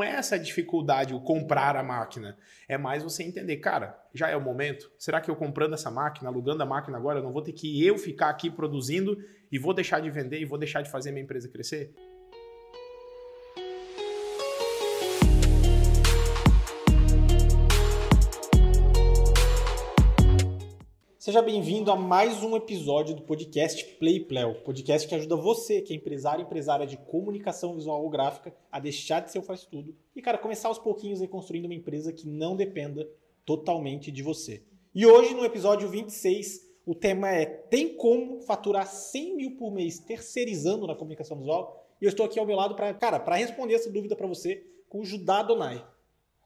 não é essa dificuldade, o comprar a máquina. É mais você entender, cara, já é o momento? Será que eu comprando essa máquina, alugando a máquina agora, eu não vou ter que eu ficar aqui produzindo e vou deixar de vender e vou deixar de fazer minha empresa crescer? Seja bem-vindo a mais um episódio do podcast Play Play, podcast que ajuda você, que é empresário e empresária de comunicação visual ou gráfica, a deixar de ser o faz tudo e, cara, começar aos pouquinhos aí construindo uma empresa que não dependa totalmente de você. E hoje, no episódio 26, o tema é Tem como faturar 100 mil por mês terceirizando na comunicação visual? E eu estou aqui ao meu lado para, cara, para responder essa dúvida para você com o Judá Donai.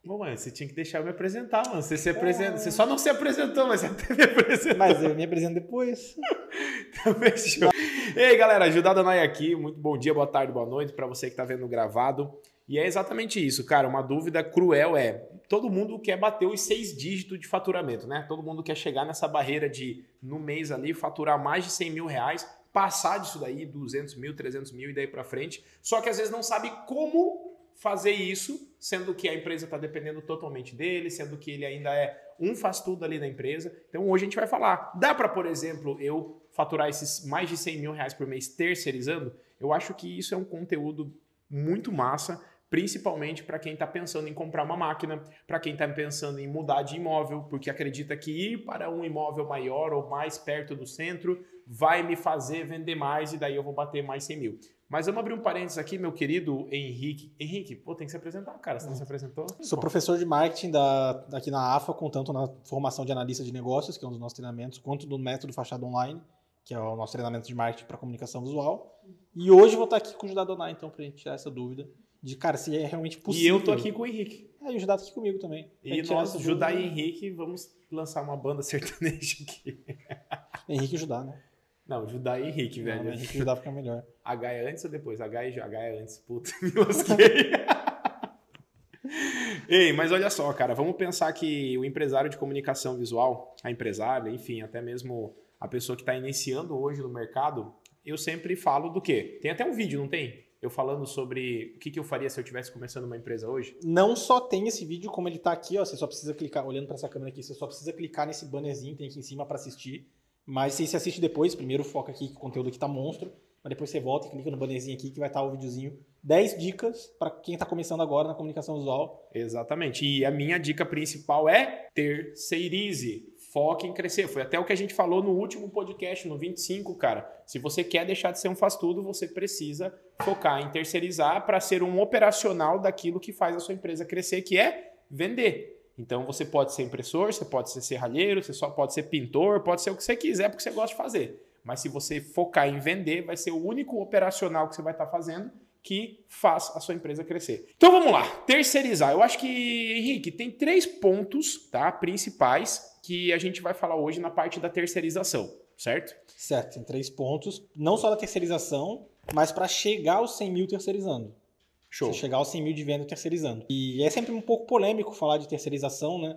Bom, mano, você tinha que deixar eu me apresentar, mano. Você se apresenta. Você só não se apresentou, mas você até me apresentou. Mas eu me apresento depois. então, fechou. Ei, galera, Ajudada Nai aqui. Muito bom dia, boa tarde, boa noite para você que está vendo gravado. E é exatamente isso, cara. Uma dúvida cruel é: todo mundo quer bater os seis dígitos de faturamento, né? Todo mundo quer chegar nessa barreira de, no mês ali, faturar mais de 100 mil reais, passar disso daí, 200 mil, 300 mil e daí para frente. Só que às vezes não sabe como fazer isso, sendo que a empresa está dependendo totalmente dele, sendo que ele ainda é um faz tudo ali na empresa. Então hoje a gente vai falar. Dá para, por exemplo, eu faturar esses mais de 100 mil reais por mês terceirizando? Eu acho que isso é um conteúdo muito massa principalmente para quem está pensando em comprar uma máquina, para quem está pensando em mudar de imóvel, porque acredita que ir para um imóvel maior ou mais perto do centro vai me fazer vender mais e daí eu vou bater mais 100 mil. Mas vamos abrir um parênteses aqui, meu querido Henrique. Henrique, pô, tem que se apresentar, cara. Você não se apresentou? Sou professor de marketing da, aqui na AFA, com tanto na formação de analista de negócios, que é um dos nossos treinamentos, quanto no método Fachada Online, que é o nosso treinamento de marketing para comunicação visual. E hoje vou estar aqui com o Judá Donar, então, para a gente tirar essa dúvida de, cara, se é realmente possível. E eu tô aqui com o Henrique. É, e o Judá tá aqui comigo também. E nós, Judá e Henrique, vamos lançar uma banda sertaneja aqui. Henrique e Judá, né? Não, Judá e Henrique, Não, velho. Henrique e Judá fica melhor. H é antes ou depois? H e H é antes. Puta, me lasquei. Ei, mas olha só, cara, vamos pensar que o empresário de comunicação visual, a empresária, enfim, até mesmo a pessoa que está iniciando hoje no mercado, eu sempre falo do quê? Tem até um vídeo, não tem? Eu falando sobre o que, que eu faria se eu estivesse começando uma empresa hoje? Não só tem esse vídeo, como ele está aqui, ó, você só precisa clicar, olhando para essa câmera aqui, você só precisa clicar nesse bannerzinho, tem aqui em cima para assistir. Mas se você assiste depois, primeiro foca aqui que o conteúdo aqui tá monstro, mas depois você volta e clica no bannerzinho aqui que vai estar o videozinho. 10 dicas para quem está começando agora na comunicação visual. Exatamente. E a minha dica principal é terceirize. Foque em crescer. Foi até o que a gente falou no último podcast, no 25, cara. Se você quer deixar de ser um faz-tudo, você precisa focar em terceirizar para ser um operacional daquilo que faz a sua empresa crescer, que é vender. Então você pode ser impressor, você pode ser serralheiro, você só pode ser pintor, pode ser o que você quiser porque você gosta de fazer. Mas se você focar em vender, vai ser o único operacional que você vai estar fazendo que faz a sua empresa crescer. Então vamos lá, terceirizar. Eu acho que, Henrique, tem três pontos tá, principais que a gente vai falar hoje na parte da terceirização, certo? Certo, tem três pontos, não só da terceirização, mas para chegar aos 100 mil terceirizando. Show. Você chegar aos 100 mil de venda terceirizando. E é sempre um pouco polêmico falar de terceirização, né?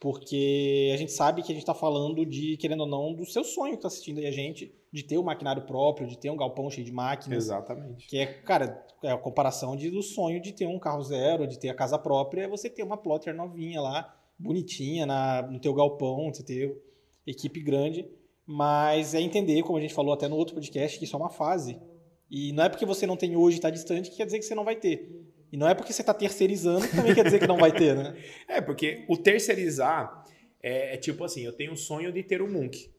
Porque a gente sabe que a gente está falando de, querendo ou não, do seu sonho que está assistindo aí a gente, de ter um maquinário próprio, de ter um galpão cheio de máquinas. Exatamente. Que é, cara, é a comparação de, do sonho de ter um carro zero, de ter a casa própria, é você ter uma plotter novinha lá, bonitinha, na, no teu galpão, você ter equipe grande. Mas é entender, como a gente falou até no outro podcast, que isso é uma fase. E não é porque você não tem hoje e está distante que quer dizer que você não vai ter. E não é porque você está terceirizando que também quer dizer que não vai ter, né? É, porque o terceirizar é, é tipo assim, eu tenho o sonho de ter um Munk.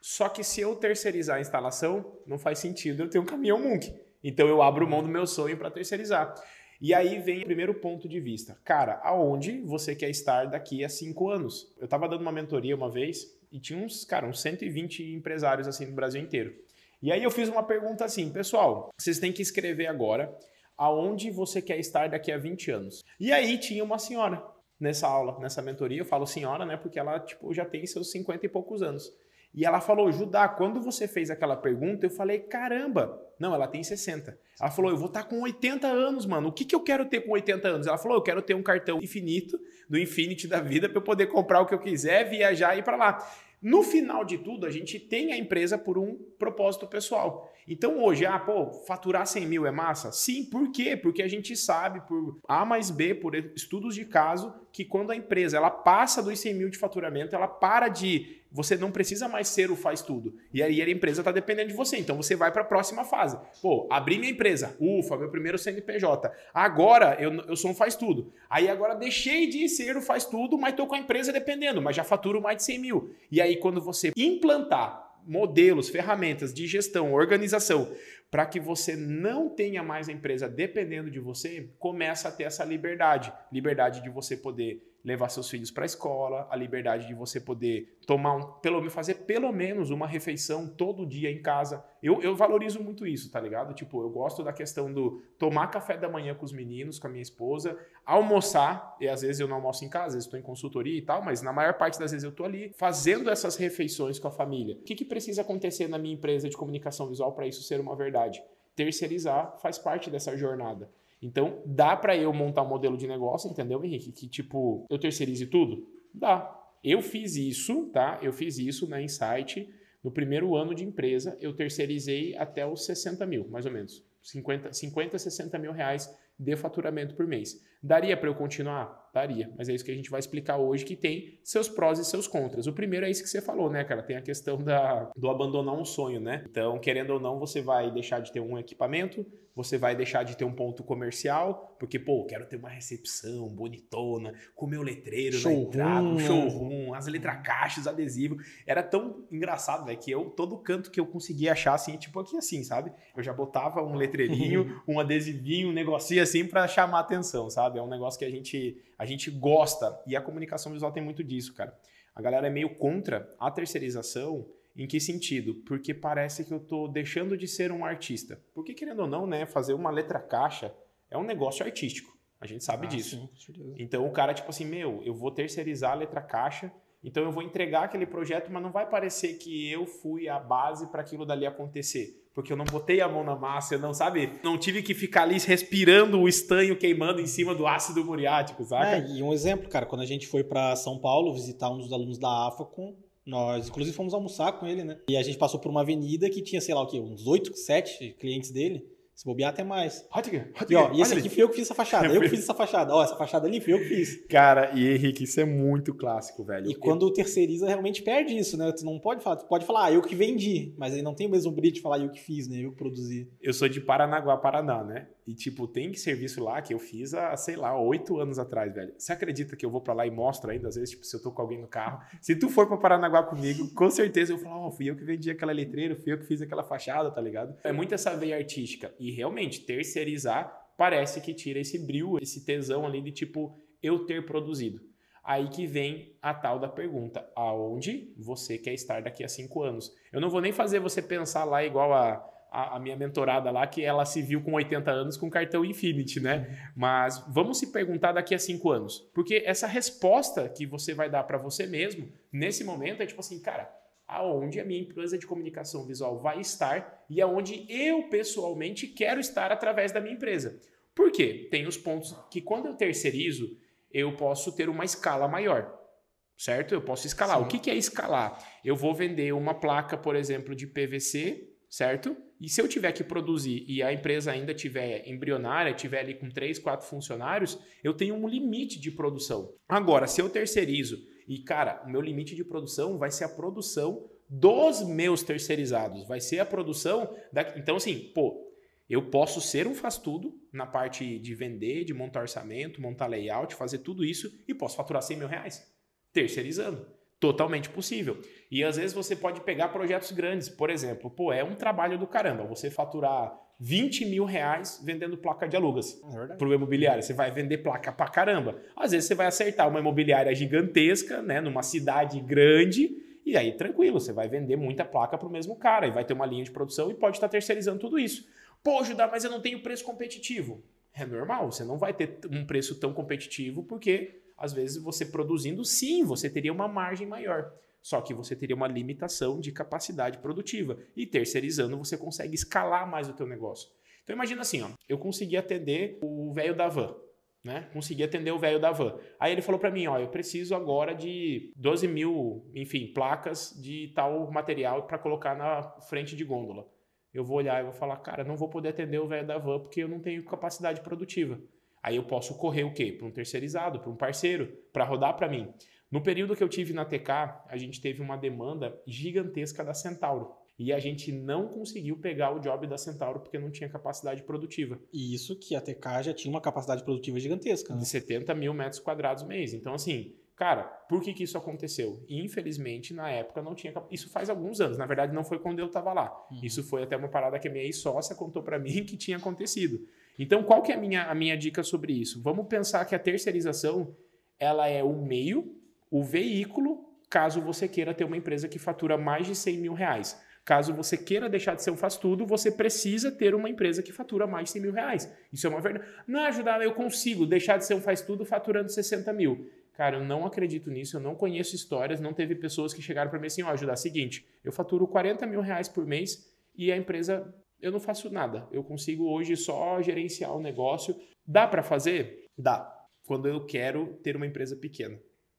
Só que se eu terceirizar a instalação, não faz sentido eu ter um caminhão Munk. Então eu abro mão do meu sonho para terceirizar. E aí vem o primeiro ponto de vista. Cara, aonde você quer estar daqui a cinco anos? Eu estava dando uma mentoria uma vez e tinha uns, cara, uns 120 empresários assim no Brasil inteiro. E aí eu fiz uma pergunta assim, pessoal, vocês têm que escrever agora aonde você quer estar daqui a 20 anos. E aí tinha uma senhora nessa aula, nessa mentoria, eu falo senhora, né, porque ela tipo já tem seus 50 e poucos anos. E ela falou, Judá, quando você fez aquela pergunta, eu falei, caramba. Não, ela tem 60. Ela falou, eu vou estar tá com 80 anos, mano. O que, que eu quero ter com 80 anos? Ela falou, eu quero ter um cartão infinito, do Infinity da vida, para eu poder comprar o que eu quiser, viajar e ir para lá. No final de tudo, a gente tem a empresa por um propósito pessoal. Então hoje, ah, pô, faturar 100 mil é massa? Sim, por quê? Porque a gente sabe por A mais B, por estudos de caso, que quando a empresa ela passa dos 100 mil de faturamento, ela para de. Você não precisa mais ser o faz tudo. E aí a empresa está dependendo de você. Então você vai para a próxima fase. Pô, abri minha empresa. Ufa, meu primeiro CNPJ. Agora eu, eu sou um faz tudo. Aí agora deixei de ser o faz tudo, mas estou com a empresa dependendo, mas já faturo mais de 100 mil. E aí quando você implantar modelos, ferramentas de gestão, organização, para que você não tenha mais a empresa dependendo de você, começa a ter essa liberdade. Liberdade de você poder levar seus filhos para a escola, a liberdade de você poder tomar um, pelo fazer pelo menos uma refeição todo dia em casa. Eu, eu valorizo muito isso, tá ligado? Tipo, eu gosto da questão do tomar café da manhã com os meninos, com a minha esposa, almoçar, e às vezes eu não almoço em casa, às vezes estou em consultoria e tal, mas na maior parte das vezes eu estou ali fazendo essas refeições com a família. O que, que precisa acontecer na minha empresa de comunicação visual para isso ser uma verdade? Terceirizar faz parte dessa jornada. Então, dá para eu montar um modelo de negócio, entendeu, Henrique? Que tipo, eu terceirize tudo? Dá. Eu fiz isso, tá? Eu fiz isso na Insight. No primeiro ano de empresa, eu terceirizei até os 60 mil, mais ou menos. 50, 50 60 mil reais de faturamento por mês. Daria para eu continuar? Daria, mas é isso que a gente vai explicar hoje, que tem seus prós e seus contras. O primeiro é isso que você falou, né, cara? Tem a questão da, do abandonar um sonho, né? Então, querendo ou não, você vai deixar de ter um equipamento, você vai deixar de ter um ponto comercial, porque, pô, quero ter uma recepção bonitona, com meu letreiro showroom. na entrada, um showroom, as letras caixas, adesivo. Era tão engraçado, velho, que eu, todo canto que eu conseguia achar, assim, tipo aqui assim, sabe? Eu já botava um letreirinho, um adesivinho, um negocinho assim para chamar atenção, sabe? É um negócio que a gente, a gente gosta e a comunicação visual tem muito disso, cara. A galera é meio contra a terceirização, em que sentido? Porque parece que eu estou deixando de ser um artista. Porque, querendo ou não, né, fazer uma letra caixa é um negócio artístico. A gente sabe ah, disso. Sim, então o cara, tipo assim, meu, eu vou terceirizar a letra caixa, então eu vou entregar aquele projeto, mas não vai parecer que eu fui a base para aquilo dali acontecer. Porque eu não botei a mão na massa, eu não, sabe? Não tive que ficar ali respirando o estanho queimando em cima do ácido muriático, sabe? É, e um exemplo, cara, quando a gente foi para São Paulo visitar um dos alunos da AFACOM, nós, inclusive, fomos almoçar com ele, né? E a gente passou por uma avenida que tinha, sei lá o quê, uns oito, sete clientes dele. Se bobear até mais. Rodiger, E, ó, e esse aqui fui eu que fiz essa fachada. Eu que fiz essa fachada. Ó, essa fachada ali fui eu que fiz. Cara, e Henrique, isso é muito clássico, velho. E quando terceiriza, realmente perde isso, né? Tu não pode falar, tu pode falar, ah, eu que vendi, mas aí não tem o mesmo brilho de falar eu que fiz, né? Eu que produzi. Eu sou de Paranaguá, Paraná, né? E, tipo, tem serviço lá que eu fiz há, sei lá, oito anos atrás, velho. Você acredita que eu vou para lá e mostro ainda, às vezes, tipo, se eu tô com alguém no carro? Se tu for para Paranaguá comigo, com certeza eu falar, ó, oh, fui eu que vendi aquela letreira, fui eu que fiz aquela fachada, tá ligado? É muito essa veia artística. E, realmente, terceirizar parece que tira esse brilho, esse tesão ali de, tipo, eu ter produzido. Aí que vem a tal da pergunta: aonde você quer estar daqui a cinco anos? Eu não vou nem fazer você pensar lá igual a a, a, minha mentorada lá, que ela se viu com 80 anos com cartão Infinity, né? Mas vamos se perguntar daqui a 5 anos. Porque essa resposta que você vai dar para você mesmo, nesse momento, é tipo assim, cara, aonde a minha empresa de comunicação visual vai estar e aonde eu pessoalmente quero estar através da minha empresa. Por quê? Tem os pontos que quando eu terceirizo, eu posso ter uma escala maior. Certo? Eu posso escalar. Sim. O que, que é escalar? Eu vou vender uma placa, por exemplo, de PVC, certo? E se eu tiver que produzir e a empresa ainda tiver embrionária, tiver ali com três, quatro funcionários, eu tenho um limite de produção. Agora, se eu terceirizo e, cara, o meu limite de produção vai ser a produção dos meus terceirizados, vai ser a produção da. Então, assim, pô, eu posso ser um faz-tudo na parte de vender, de montar orçamento, montar layout, fazer tudo isso e posso faturar 100 mil reais terceirizando. Totalmente possível. E às vezes você pode pegar projetos grandes. Por exemplo, pô, é um trabalho do caramba. Você faturar 20 mil reais vendendo placa de alugas é para o imobiliário. Você vai vender placa para caramba. Às vezes você vai acertar uma imobiliária gigantesca, né, numa cidade grande, e aí tranquilo, você vai vender muita placa para o mesmo cara e vai ter uma linha de produção e pode estar terceirizando tudo isso. Pô, Judá, mas eu não tenho preço competitivo. É normal, você não vai ter um preço tão competitivo porque às vezes você produzindo, sim, você teria uma margem maior. Só que você teria uma limitação de capacidade produtiva. E terceirizando, você consegue escalar mais o teu negócio. Então imagina assim, ó, eu consegui atender o velho da van. né? Consegui atender o velho da van. Aí ele falou para mim, ó, eu preciso agora de 12 mil, enfim, placas de tal material para colocar na frente de gôndola. Eu vou olhar e vou falar, cara, não vou poder atender o velho da van porque eu não tenho capacidade produtiva. Aí eu posso correr o quê? Para um terceirizado, para um parceiro, para rodar para mim. No período que eu tive na TK, a gente teve uma demanda gigantesca da Centauro. E a gente não conseguiu pegar o job da Centauro porque não tinha capacidade produtiva. E isso que a TK já tinha uma capacidade produtiva gigantesca, né? De 70 mil metros quadrados mês. Então, assim, cara, por que, que isso aconteceu? Infelizmente, na época não tinha. Isso faz alguns anos. Na verdade, não foi quando eu estava lá. Uhum. Isso foi até uma parada que a minha ex-sócia contou para mim que tinha acontecido. Então, qual que é a minha, a minha dica sobre isso? Vamos pensar que a terceirização ela é o meio, o veículo, caso você queira ter uma empresa que fatura mais de 100 mil reais. Caso você queira deixar de ser um faz tudo, você precisa ter uma empresa que fatura mais de 100 mil reais. Isso é uma verdade. Não, ajudar, eu consigo deixar de ser um faz tudo faturando 60 mil. Cara, eu não acredito nisso, eu não conheço histórias, não teve pessoas que chegaram para mim assim, ó, ajudar, seguinte, eu faturo 40 mil reais por mês e a empresa, eu não faço nada. Eu consigo hoje só gerenciar o negócio. Dá para fazer? Dá. Quando eu quero ter uma empresa pequena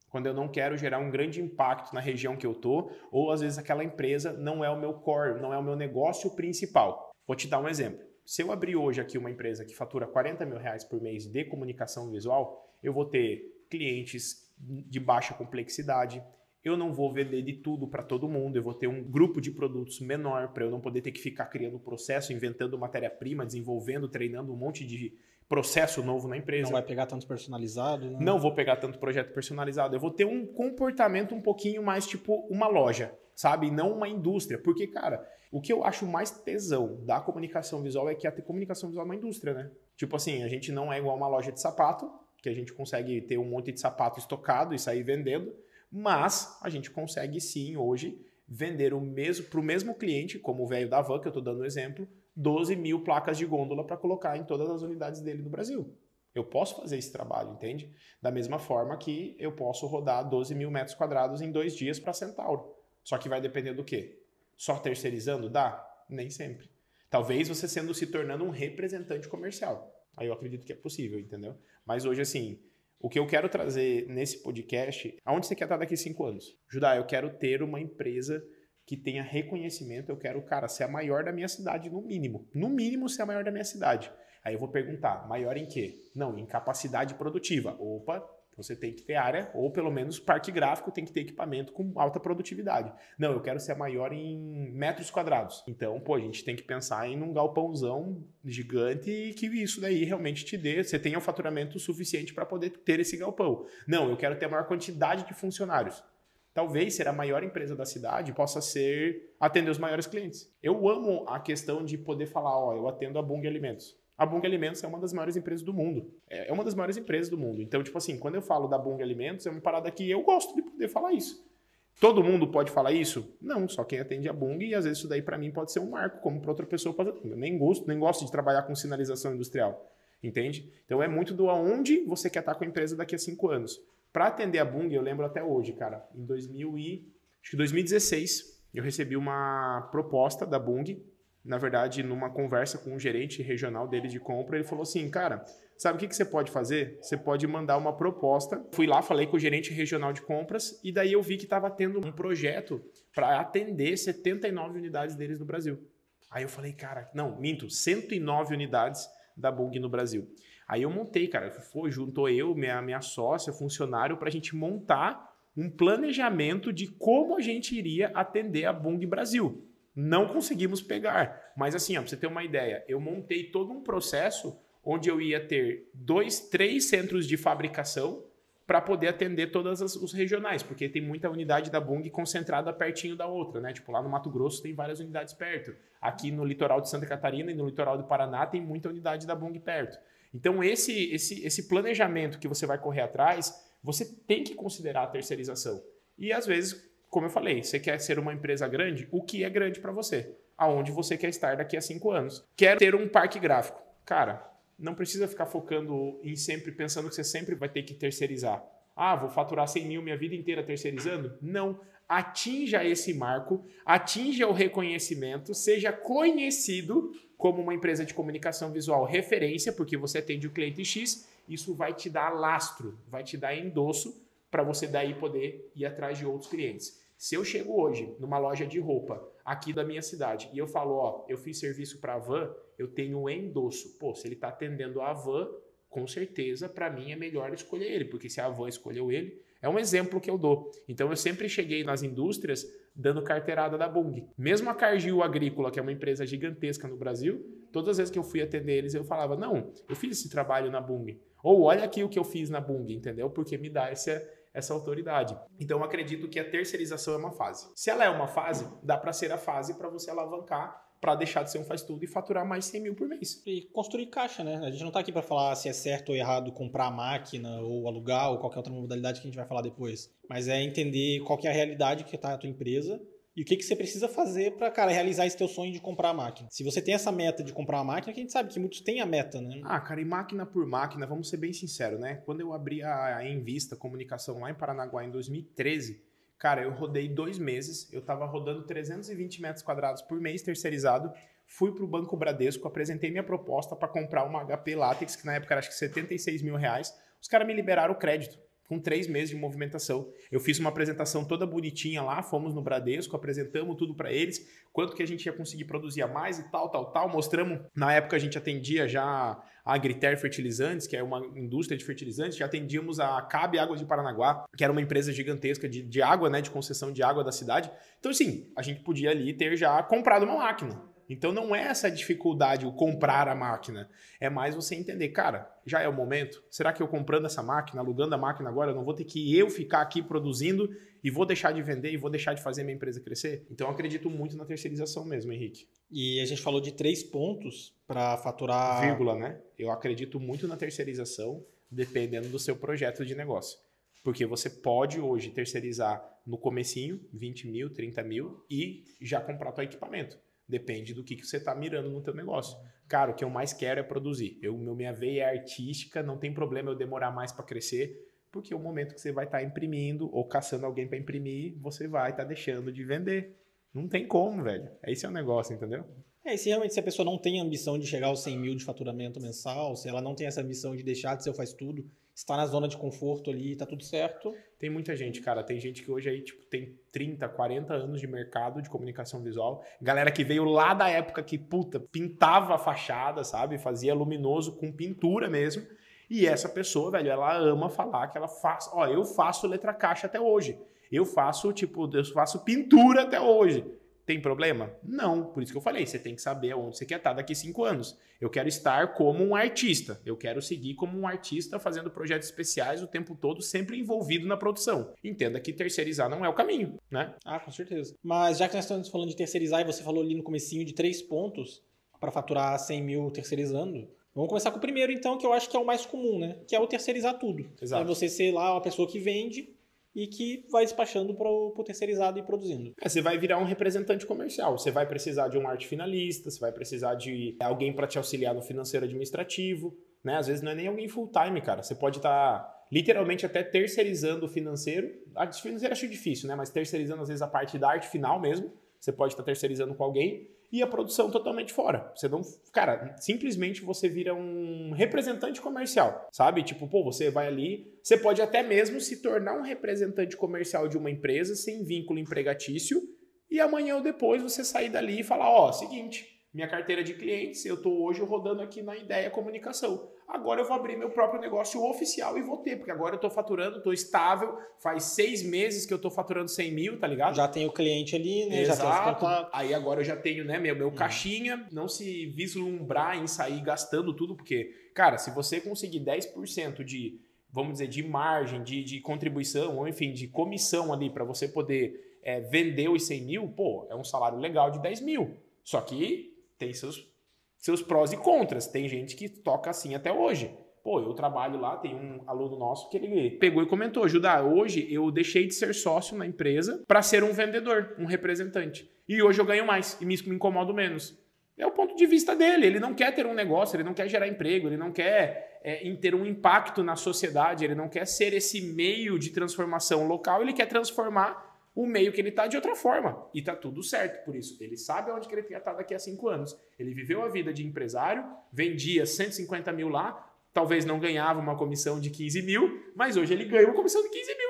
quando eu não quero gerar um grande impacto na região que eu tô, ou às vezes aquela empresa não é o meu core, não é o meu negócio principal. Vou te dar um exemplo. Se eu abrir hoje aqui uma empresa que fatura 40 mil reais por mês de comunicação visual, eu vou ter clientes de baixa complexidade, eu não vou vender de tudo para todo mundo, eu vou ter um grupo de produtos menor para eu não poder ter que ficar criando processo, inventando matéria-prima, desenvolvendo, treinando um monte de processo novo na empresa. Não vai pegar tanto personalizado, né? Não vou pegar tanto projeto personalizado. Eu vou ter um comportamento um pouquinho mais tipo uma loja, sabe? Não uma indústria. Porque, cara, o que eu acho mais tesão da comunicação visual é que a comunicação visual é uma indústria, né? Tipo assim, a gente não é igual uma loja de sapato, que a gente consegue ter um monte de sapato estocado e sair vendendo, mas a gente consegue sim hoje vender o mesmo para o mesmo cliente, como o velho da van, que eu estou dando um exemplo, 12 mil placas de gôndola para colocar em todas as unidades dele no Brasil. Eu posso fazer esse trabalho, entende? Da mesma forma que eu posso rodar 12 mil metros quadrados em dois dias para Centauro. Só que vai depender do quê? Só terceirizando dá? Nem sempre. Talvez você sendo se tornando um representante comercial. Aí eu acredito que é possível, entendeu? Mas hoje, assim, o que eu quero trazer nesse podcast, aonde você quer estar daqui cinco anos? Judá, eu quero ter uma empresa que tenha reconhecimento. Eu quero, cara, ser a maior da minha cidade, no mínimo. No mínimo, ser a maior da minha cidade. Aí eu vou perguntar, maior em quê? Não, em capacidade produtiva. Opa, você tem que ter área, ou pelo menos parque gráfico tem que ter equipamento com alta produtividade. Não, eu quero ser maior em metros quadrados. Então, pô, a gente tem que pensar em um galpãozão gigante e que isso daí realmente te dê, você tenha o um faturamento suficiente para poder ter esse galpão. Não, eu quero ter a maior quantidade de funcionários talvez ser a maior empresa da cidade possa ser atender os maiores clientes. Eu amo a questão de poder falar, ó, eu atendo a Bung Alimentos. A Bung Alimentos é uma das maiores empresas do mundo. É, é uma das maiores empresas do mundo. Então, tipo assim, quando eu falo da Bung Alimentos, é uma parada que eu gosto de poder falar isso. Todo mundo pode falar isso? Não, só quem atende a Bung e às vezes isso daí para mim pode ser um marco, como para outra pessoa pode. Eu nem gosto, nem gosto de trabalhar com sinalização industrial. Entende? Então é muito do aonde você quer estar com a empresa daqui a cinco anos. Para atender a Bung, eu lembro até hoje, cara, em 2000 e, acho que 2016, eu recebi uma proposta da Bung, na verdade, numa conversa com um gerente regional dele de compra, ele falou assim, cara, sabe o que, que você pode fazer? Você pode mandar uma proposta. Fui lá, falei com o gerente regional de compras e daí eu vi que estava tendo um projeto para atender 79 unidades deles no Brasil. Aí eu falei, cara, não, minto, 109 unidades da Bung no Brasil. Aí eu montei, cara, foi, juntou eu, minha, minha sócia, funcionário, para a gente montar um planejamento de como a gente iria atender a Bung Brasil. Não conseguimos pegar, mas assim, você ter uma ideia, eu montei todo um processo onde eu ia ter dois, três centros de fabricação para poder atender todas as, os regionais, porque tem muita unidade da Bung concentrada pertinho da outra, né? Tipo, lá no Mato Grosso tem várias unidades perto. Aqui no litoral de Santa Catarina e no litoral do Paraná tem muita unidade da Bung perto. Então, esse, esse, esse planejamento que você vai correr atrás, você tem que considerar a terceirização. E às vezes, como eu falei, você quer ser uma empresa grande, o que é grande para você? Aonde você quer estar daqui a cinco anos? Quer ter um parque gráfico? Cara, não precisa ficar focando em sempre pensando que você sempre vai ter que terceirizar. Ah, vou faturar 100 mil minha vida inteira terceirizando? Não. Atinja esse marco, atinja o reconhecimento, seja conhecido como uma empresa de comunicação visual referência, porque você atende o cliente X, isso vai te dar lastro, vai te dar endosso para você daí poder ir atrás de outros clientes. Se eu chego hoje numa loja de roupa aqui da minha cidade e eu falo, ó, eu fiz serviço para a van, eu tenho endosso. Pô, se ele está atendendo a van, com certeza para mim é melhor escolher ele, porque se a van escolheu ele, é um exemplo que eu dou. Então eu sempre cheguei nas indústrias dando carteirada da Bung. Mesmo a Cargill Agrícola, que é uma empresa gigantesca no Brasil, todas as vezes que eu fui atender eles, eu falava: "Não, eu fiz esse trabalho na Bung". Ou olha aqui o que eu fiz na Bung, entendeu? Porque me dá essa essa autoridade. Então acredito que a terceirização é uma fase. Se ela é uma fase, dá para ser a fase para você alavancar para deixar de ser um faz tudo e faturar mais 100 mil por mês. E construir caixa, né? A gente não está aqui para falar se é certo ou errado comprar máquina ou alugar ou qualquer outra modalidade que a gente vai falar depois. Mas é entender qual que é a realidade que está a tua empresa e o que, que você precisa fazer para, cara, realizar esse teu sonho de comprar a máquina. Se você tem essa meta de comprar uma máquina, que a gente sabe que muitos têm a meta, né? Ah, cara, e máquina por máquina, vamos ser bem sinceros, né? Quando eu abri a Envista Comunicação lá em Paranaguá em 2013, cara, eu rodei dois meses, eu tava rodando 320 metros quadrados por mês terceirizado, fui para o Banco Bradesco, apresentei minha proposta para comprar uma HP Latex, que na época era acho que 76 mil reais, os caras me liberaram o crédito com três meses de movimentação. Eu fiz uma apresentação toda bonitinha lá, fomos no Bradesco, apresentamos tudo para eles, quanto que a gente ia conseguir produzir a mais e tal, tal, tal. Mostramos, na época a gente atendia já a Agriter Fertilizantes, que é uma indústria de fertilizantes, já atendíamos a Cabe Águas de Paranaguá, que era uma empresa gigantesca de, de água, né, de concessão de água da cidade. Então, sim, a gente podia ali ter já comprado uma máquina. Então não é essa dificuldade o comprar a máquina, é mais você entender, cara, já é o momento. Será que eu comprando essa máquina, alugando a máquina agora, eu não vou ter que eu ficar aqui produzindo e vou deixar de vender e vou deixar de fazer minha empresa crescer? Então eu acredito muito na terceirização mesmo, Henrique. E a gente falou de três pontos para faturar. Vírgula, né? Eu acredito muito na terceirização, dependendo do seu projeto de negócio. Porque você pode hoje terceirizar no comecinho, 20 mil, 30 mil, e já comprar teu equipamento. Depende do que, que você está mirando no teu negócio. Cara, o que eu mais quero é produzir. Eu, minha veia é artística, não tem problema eu demorar mais para crescer, porque o momento que você vai estar tá imprimindo ou caçando alguém para imprimir, você vai estar tá deixando de vender. Não tem como, velho. Esse é o negócio, entendeu? É, e se realmente se a pessoa não tem ambição de chegar aos 100 mil de faturamento mensal, se ela não tem essa ambição de deixar de ser o faz tudo, está na zona de conforto ali, tá tudo certo. Tem muita gente, cara. Tem gente que hoje aí, tipo, tem 30, 40 anos de mercado de comunicação visual. Galera que veio lá da época que, puta, pintava a fachada, sabe? Fazia luminoso com pintura mesmo. E essa pessoa, velho, ela ama falar que ela faz. Ó, eu faço letra caixa até hoje. Eu faço, tipo, eu faço pintura até hoje. Tem problema? Não. Por isso que eu falei, você tem que saber onde você quer estar daqui cinco anos. Eu quero estar como um artista. Eu quero seguir como um artista fazendo projetos especiais o tempo todo, sempre envolvido na produção. Entenda que terceirizar não é o caminho, né? Ah, com certeza. Mas já que nós estamos falando de terceirizar e você falou ali no comecinho de três pontos para faturar 100 mil terceirizando, Vamos começar com o primeiro, então, que eu acho que é o mais comum, né? Que é o terceirizar tudo. Exato. É você ser lá uma pessoa que vende e que vai despachando para o terceirizado e produzindo. É, você vai virar um representante comercial. Você vai precisar de um arte finalista, você vai precisar de alguém para te auxiliar no financeiro administrativo. Né? Às vezes não é nem alguém full time, cara. Você pode estar tá, literalmente até terceirizando o financeiro. A financeira acho difícil, né? Mas terceirizando às vezes a parte da arte final mesmo. Você pode estar tá terceirizando com alguém e a produção totalmente fora. Você não, cara, simplesmente você vira um representante comercial, sabe? Tipo, pô, você vai ali, você pode até mesmo se tornar um representante comercial de uma empresa sem vínculo empregatício e amanhã ou depois você sair dali e falar, ó, oh, seguinte, minha carteira de clientes, eu estou hoje rodando aqui na Ideia Comunicação. Agora eu vou abrir meu próprio negócio oficial e vou ter, porque agora eu estou faturando, estou estável, faz seis meses que eu estou faturando 100 mil, tá ligado? Já tem o cliente ali, né? Exato. Já Aí agora eu já tenho, né, meu, meu hum. caixinha, não se vislumbrar em sair gastando tudo, porque, cara, se você conseguir 10% de, vamos dizer, de margem, de, de contribuição, ou enfim, de comissão ali para você poder é, vender os 100 mil, pô, é um salário legal de 10 mil. Só que tem seus, seus prós e contras. Tem gente que toca assim até hoje. Pô, eu trabalho lá, tem um aluno nosso que ele pegou e comentou: Judá, hoje eu deixei de ser sócio na empresa para ser um vendedor, um representante. E hoje eu ganho mais e me incomodo menos. É o ponto de vista dele. Ele não quer ter um negócio, ele não quer gerar emprego, ele não quer é, ter um impacto na sociedade, ele não quer ser esse meio de transformação local, ele quer transformar o meio que ele está de outra forma. E tá tudo certo por isso. Ele sabe onde que ele quer estar daqui a cinco anos. Ele viveu a vida de empresário, vendia 150 mil lá, talvez não ganhava uma comissão de 15 mil, mas hoje ele ganha uma comissão de 15 mil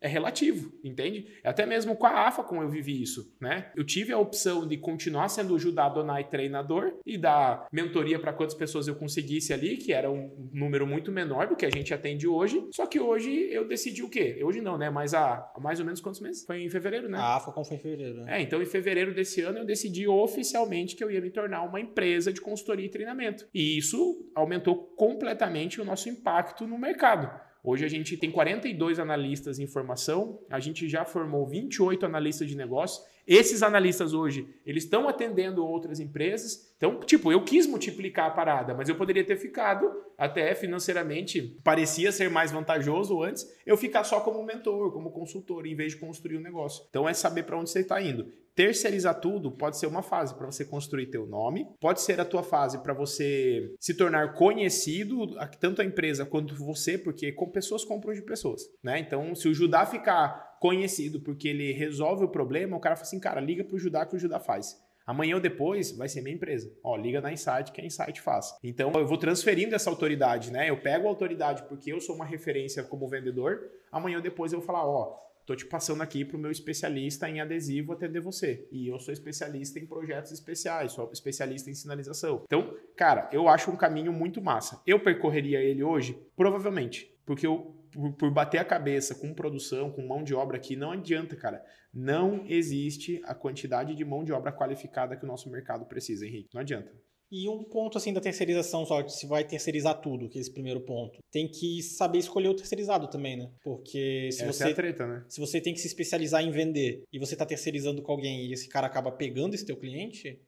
É relativo, entende? Até mesmo com a AFA, como eu vivi isso, né? Eu tive a opção de continuar sendo Judá Donai treinador e dar mentoria para quantas pessoas eu conseguisse ali, que era um número muito menor do que a gente atende hoje. Só que hoje eu decidi o quê? Hoje não, né? Mas há, mais ou menos quantos meses? Foi em fevereiro, né? A AFA como foi em fevereiro. Né? É, então em fevereiro desse ano eu decidi oficialmente que eu ia me tornar uma empresa de consultoria e treinamento. E isso aumentou completamente o nosso impacto no mercado. Hoje a gente tem 42 analistas em formação, a gente já formou 28 analistas de negócio. Esses analistas hoje, eles estão atendendo outras empresas. Então, tipo, eu quis multiplicar a parada, mas eu poderia ter ficado até financeiramente, parecia ser mais vantajoso antes, eu ficar só como mentor, como consultor, em vez de construir o um negócio. Então é saber para onde você está indo. Terceirizar tudo pode ser uma fase para você construir teu nome, pode ser a tua fase para você se tornar conhecido, tanto a empresa quanto você, porque com pessoas compram de pessoas, né? Então, se o Judá ficar conhecido porque ele resolve o problema, o cara fala assim, cara, liga pro Judá que o Judá faz. Amanhã ou depois vai ser minha empresa. Ó, liga na Insight que a Insight faz. Então eu vou transferindo essa autoridade, né? Eu pego a autoridade porque eu sou uma referência como vendedor. Amanhã ou depois eu vou falar, ó, Tô te passando aqui para o meu especialista em adesivo atender você. E eu sou especialista em projetos especiais, sou especialista em sinalização. Então, cara, eu acho um caminho muito massa. Eu percorreria ele hoje? Provavelmente. Porque eu, por, por bater a cabeça com produção, com mão de obra aqui, não adianta, cara. Não existe a quantidade de mão de obra qualificada que o nosso mercado precisa, Henrique. Não adianta. E um ponto assim da terceirização, só se vai terceirizar tudo, que é esse primeiro ponto. Tem que saber escolher o terceirizado também, né? Porque se Essa você é a treta, né? se você tem que se especializar em vender e você está terceirizando com alguém e esse cara acaba pegando esse teu cliente,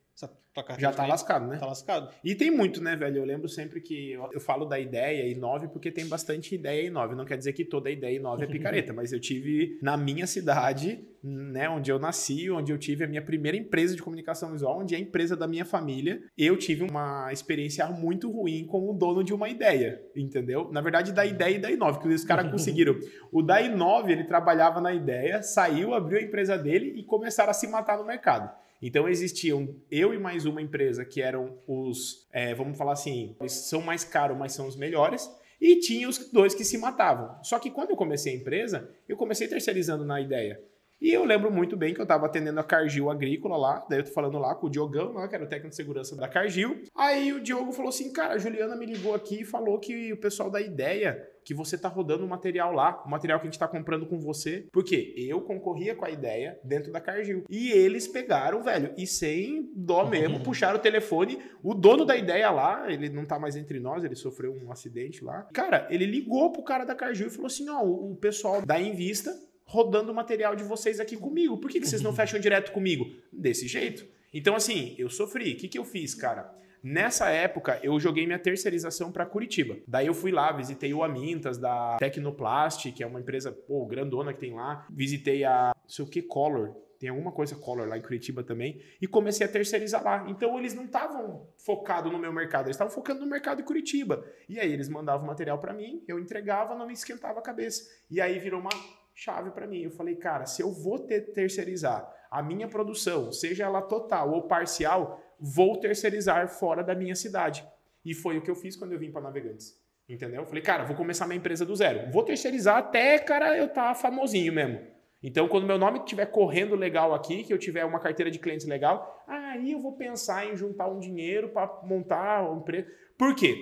já tá lascado, né? Tá lascado. E tem muito, né, velho? Eu lembro sempre que eu, eu falo da ideia i9 porque tem bastante ideia i9. Não quer dizer que toda ideia i9 é picareta, mas eu tive na minha cidade, né, onde eu nasci, onde eu tive a minha primeira empresa de comunicação visual, onde é a empresa da minha família, eu tive uma experiência muito ruim com o dono de uma ideia, entendeu? Na verdade, da ideia e da i9, que os caras conseguiram. O da i9, ele trabalhava na ideia, saiu, abriu a empresa dele e começaram a se matar no mercado. Então existiam eu e mais uma empresa que eram os, é, vamos falar assim, eles são mais caros, mas são os melhores. E tinha os dois que se matavam. Só que quando eu comecei a empresa, eu comecei terceirizando na ideia. E eu lembro muito bem que eu estava atendendo a Cargill Agrícola lá, daí eu tô falando lá com o Diogão, lá, que era o técnico de segurança da Cargill. Aí o Diogo falou assim: cara, a Juliana me ligou aqui e falou que o pessoal da ideia, que você tá rodando o material lá, o material que a gente tá comprando com você. Porque eu concorria com a ideia dentro da Cargill. E eles pegaram, velho, e sem dó mesmo, puxaram o telefone. O dono da ideia lá, ele não tá mais entre nós, ele sofreu um acidente lá. Cara, ele ligou pro cara da Cargill e falou assim: ó, o pessoal da Invista rodando o material de vocês aqui comigo. Por que, que vocês não fecham direto comigo? Desse jeito. Então, assim, eu sofri. O que, que eu fiz, cara? Nessa época, eu joguei minha terceirização para Curitiba. Daí eu fui lá, visitei o Amintas da Tecnoplast, que é uma empresa pô, grandona que tem lá. Visitei a, não sei o que, Color, tem alguma coisa Color lá em Curitiba também, e comecei a terceirizar lá. Então eles não estavam focados no meu mercado, eles estavam focando no mercado de Curitiba. E aí eles mandavam material para mim, eu entregava, não me esquentava a cabeça. E aí virou uma chave para mim. Eu falei, cara, se eu vou ter, terceirizar a minha produção, seja ela total ou parcial, vou terceirizar fora da minha cidade. E foi o que eu fiz quando eu vim para Navegantes. Entendeu? Eu falei, cara, vou começar minha empresa do zero. Vou terceirizar até, cara, eu tá famosinho mesmo. Então, quando meu nome estiver correndo legal aqui, que eu tiver uma carteira de clientes legal, aí eu vou pensar em juntar um dinheiro para montar uma empresa. Por quê?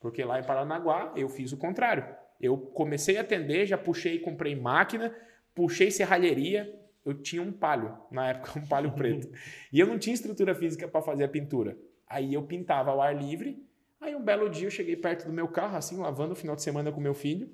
Porque lá em Paranaguá eu fiz o contrário. Eu comecei a atender, já puxei, comprei máquina, puxei serralheria. Eu tinha um palho, na época, um palho preto. E eu não tinha estrutura física para fazer a pintura. Aí eu pintava ao ar livre. Aí um belo dia eu cheguei perto do meu carro, assim, lavando o final de semana com meu filho.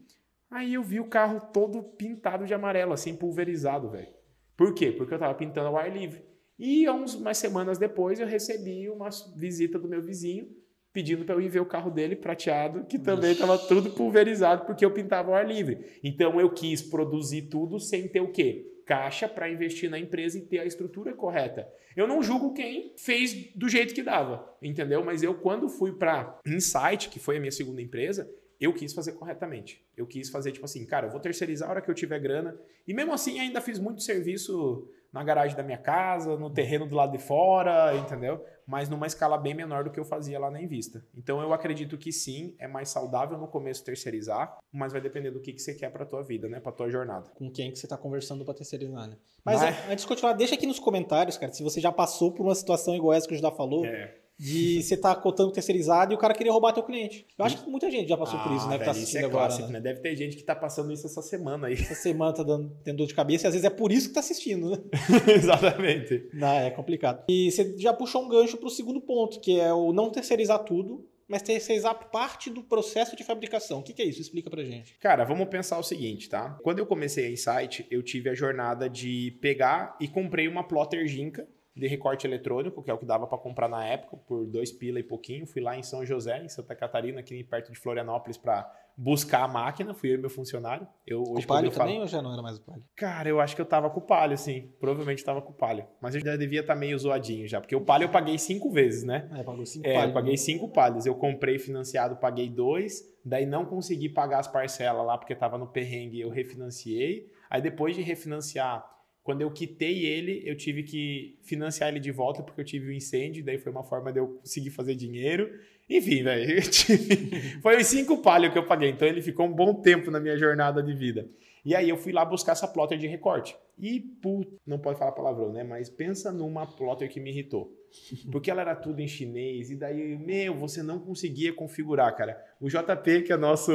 Aí eu vi o carro todo pintado de amarelo, assim, pulverizado, velho. Por quê? Porque eu tava pintando ao ar livre. E umas semanas depois eu recebi uma visita do meu vizinho pedindo para eu ir ver o carro dele prateado, que também estava tudo pulverizado porque eu pintava ao ar livre. Então eu quis produzir tudo sem ter o quê? caixa para investir na empresa e ter a estrutura correta. Eu não julgo quem fez do jeito que dava, entendeu? Mas eu, quando fui para Insight, que foi a minha segunda empresa, eu quis fazer corretamente. Eu quis fazer tipo assim, cara, eu vou terceirizar a hora que eu tiver grana. E mesmo assim, ainda fiz muito serviço na garagem da minha casa, no terreno do lado de fora, entendeu? Mas numa escala bem menor do que eu fazia lá na Invista. Então eu acredito que sim, é mais saudável no começo terceirizar, mas vai depender do que, que você quer para tua vida, né, para tua jornada. Com quem que você está conversando para terceirizar, né? Mas, mas, antes de continuar, deixa aqui nos comentários, cara, se você já passou por uma situação igual essa que o Judá falou. É de você estar tá cotando terceirizado e o cara queria roubar teu cliente. Eu acho que muita gente já passou ah, por isso, né? Que tá assistindo é agora. Clássico, né? né? Deve ter gente que tá passando isso essa semana aí. Essa semana tá dando, tendo dor de cabeça e às vezes é por isso que tá assistindo, né? Exatamente. Não, é complicado. E você já puxou um gancho pro segundo ponto, que é o não terceirizar tudo, mas terceirizar parte do processo de fabricação. O que, que é isso? Explica pra gente. Cara, vamos pensar o seguinte, tá? Quando eu comecei a Insight, eu tive a jornada de pegar e comprei uma plotter Ginka de recorte eletrônico, que é o que dava para comprar na época, por dois pila e pouquinho. Fui lá em São José, em Santa Catarina, aqui perto de Florianópolis, para buscar a máquina. Fui eu e meu funcionário. Eu, hoje o Palio também ou já não era mais o Palio? Cara, eu acho que eu tava com o Palio, sim. Provavelmente tava com o Palio. Mas eu já devia estar tá meio zoadinho já, porque o Palio eu paguei cinco vezes, né? É, pagou cinco é, palio, eu paguei né? cinco Palios. Eu comprei financiado, paguei dois. Daí não consegui pagar as parcelas lá, porque tava no perrengue, eu refinanciei. Aí depois de refinanciar quando eu quitei ele, eu tive que financiar ele de volta porque eu tive um incêndio, daí foi uma forma de eu conseguir fazer dinheiro. Enfim, velho, foi os cinco palhos que eu paguei, então ele ficou um bom tempo na minha jornada de vida. E aí eu fui lá buscar essa plotter de recorte. E, put... não pode falar palavrão, né? Mas pensa numa plotter que me irritou. Porque ela era tudo em chinês, e daí, meu, você não conseguia configurar, cara. O JP, que é nosso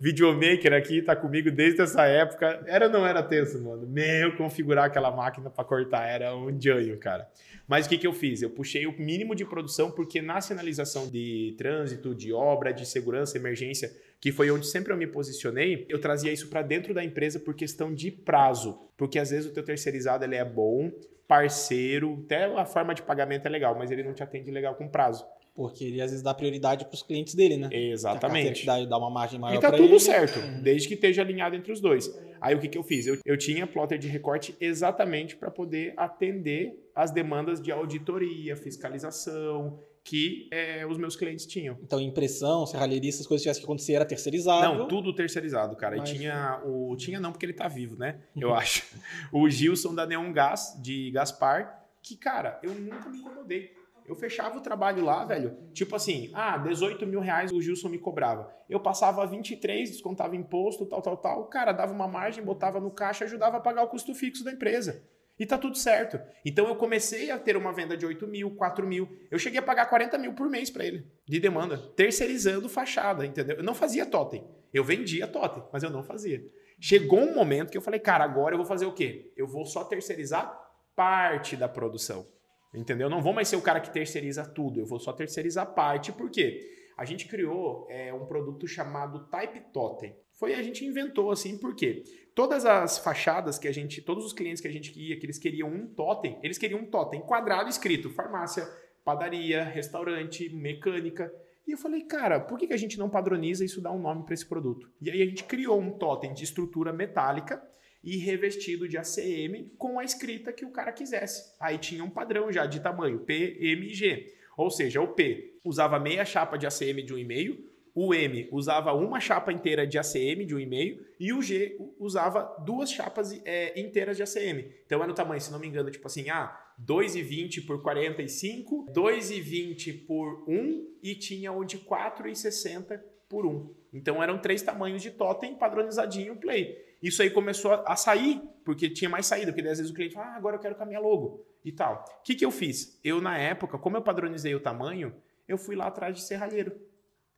videomaker aqui, tá comigo desde essa época, era ou não era tenso, mano? Meu, configurar aquela máquina para cortar era um janho, cara. Mas o que, que eu fiz? Eu puxei o mínimo de produção, porque na sinalização de trânsito, de obra, de segurança, emergência, que foi onde sempre eu me posicionei, eu trazia isso para dentro da empresa por questão de prazo. Porque às vezes o teu terceirizado ele é bom, parceiro, até a forma de pagamento é legal, mas ele não te atende legal com prazo. Porque ele às vezes dá prioridade para os clientes dele, né? Exatamente. Dá, dá uma margem maior E tá tudo ele. certo, uhum. desde que esteja alinhado entre os dois. Aí o que, que eu fiz? Eu, eu tinha plotter de recorte exatamente para poder atender as demandas de auditoria, fiscalização, que é, os meus clientes tinham. Então, impressão, serralheria, essas coisas tivessem que acontecer, era terceirizado? Não, tudo terceirizado, cara. Mas... E tinha o. Tinha não, porque ele tá vivo, né? Eu acho. O Gilson da Neon Gas, de Gaspar, que, cara, eu nunca me incomodei. Eu fechava o trabalho lá, velho. Tipo assim, ah, 18 mil reais o Gilson me cobrava. Eu passava 23, descontava imposto, tal, tal, tal. Cara dava uma margem, botava no caixa, ajudava a pagar o custo fixo da empresa. E tá tudo certo. Então eu comecei a ter uma venda de 8 mil, 4 mil. Eu cheguei a pagar 40 mil por mês para ele, de demanda, terceirizando fachada, entendeu? Eu não fazia totem. Eu vendia totem, mas eu não fazia. Chegou um momento que eu falei, cara, agora eu vou fazer o quê? Eu vou só terceirizar parte da produção. Entendeu? Eu não vou mais ser o cara que terceiriza tudo, eu vou só terceirizar parte. Por quê? A gente criou é, um produto chamado Type Totem. Foi a gente inventou assim, por quê? Todas as fachadas que a gente, todos os clientes que a gente ia, que eles queriam um totem, eles queriam um totem quadrado escrito farmácia, padaria, restaurante, mecânica. E eu falei, cara, por que, que a gente não padroniza isso dá um nome para esse produto? E aí a gente criou um totem de estrutura metálica e revestido de ACM com a escrita que o cara quisesse. Aí tinha um padrão já de tamanho, P, M e G. Ou seja, o P usava meia chapa de ACM de 1,5, o M usava uma chapa inteira de ACM de um e-mail e o G usava duas chapas é, inteiras de ACM. Então era no tamanho, se não me engano, tipo assim, ah, 2,20 por 45, 2,20 por 1 e tinha o de 4,60 por 1. Então eram três tamanhos de totem padronizadinho play. Isso aí começou a sair, porque tinha mais saída, porque às vezes o cliente fala, ah, agora eu quero com a minha logo e tal. O que, que eu fiz? Eu, na época, como eu padronizei o tamanho, eu fui lá atrás de serralheiro.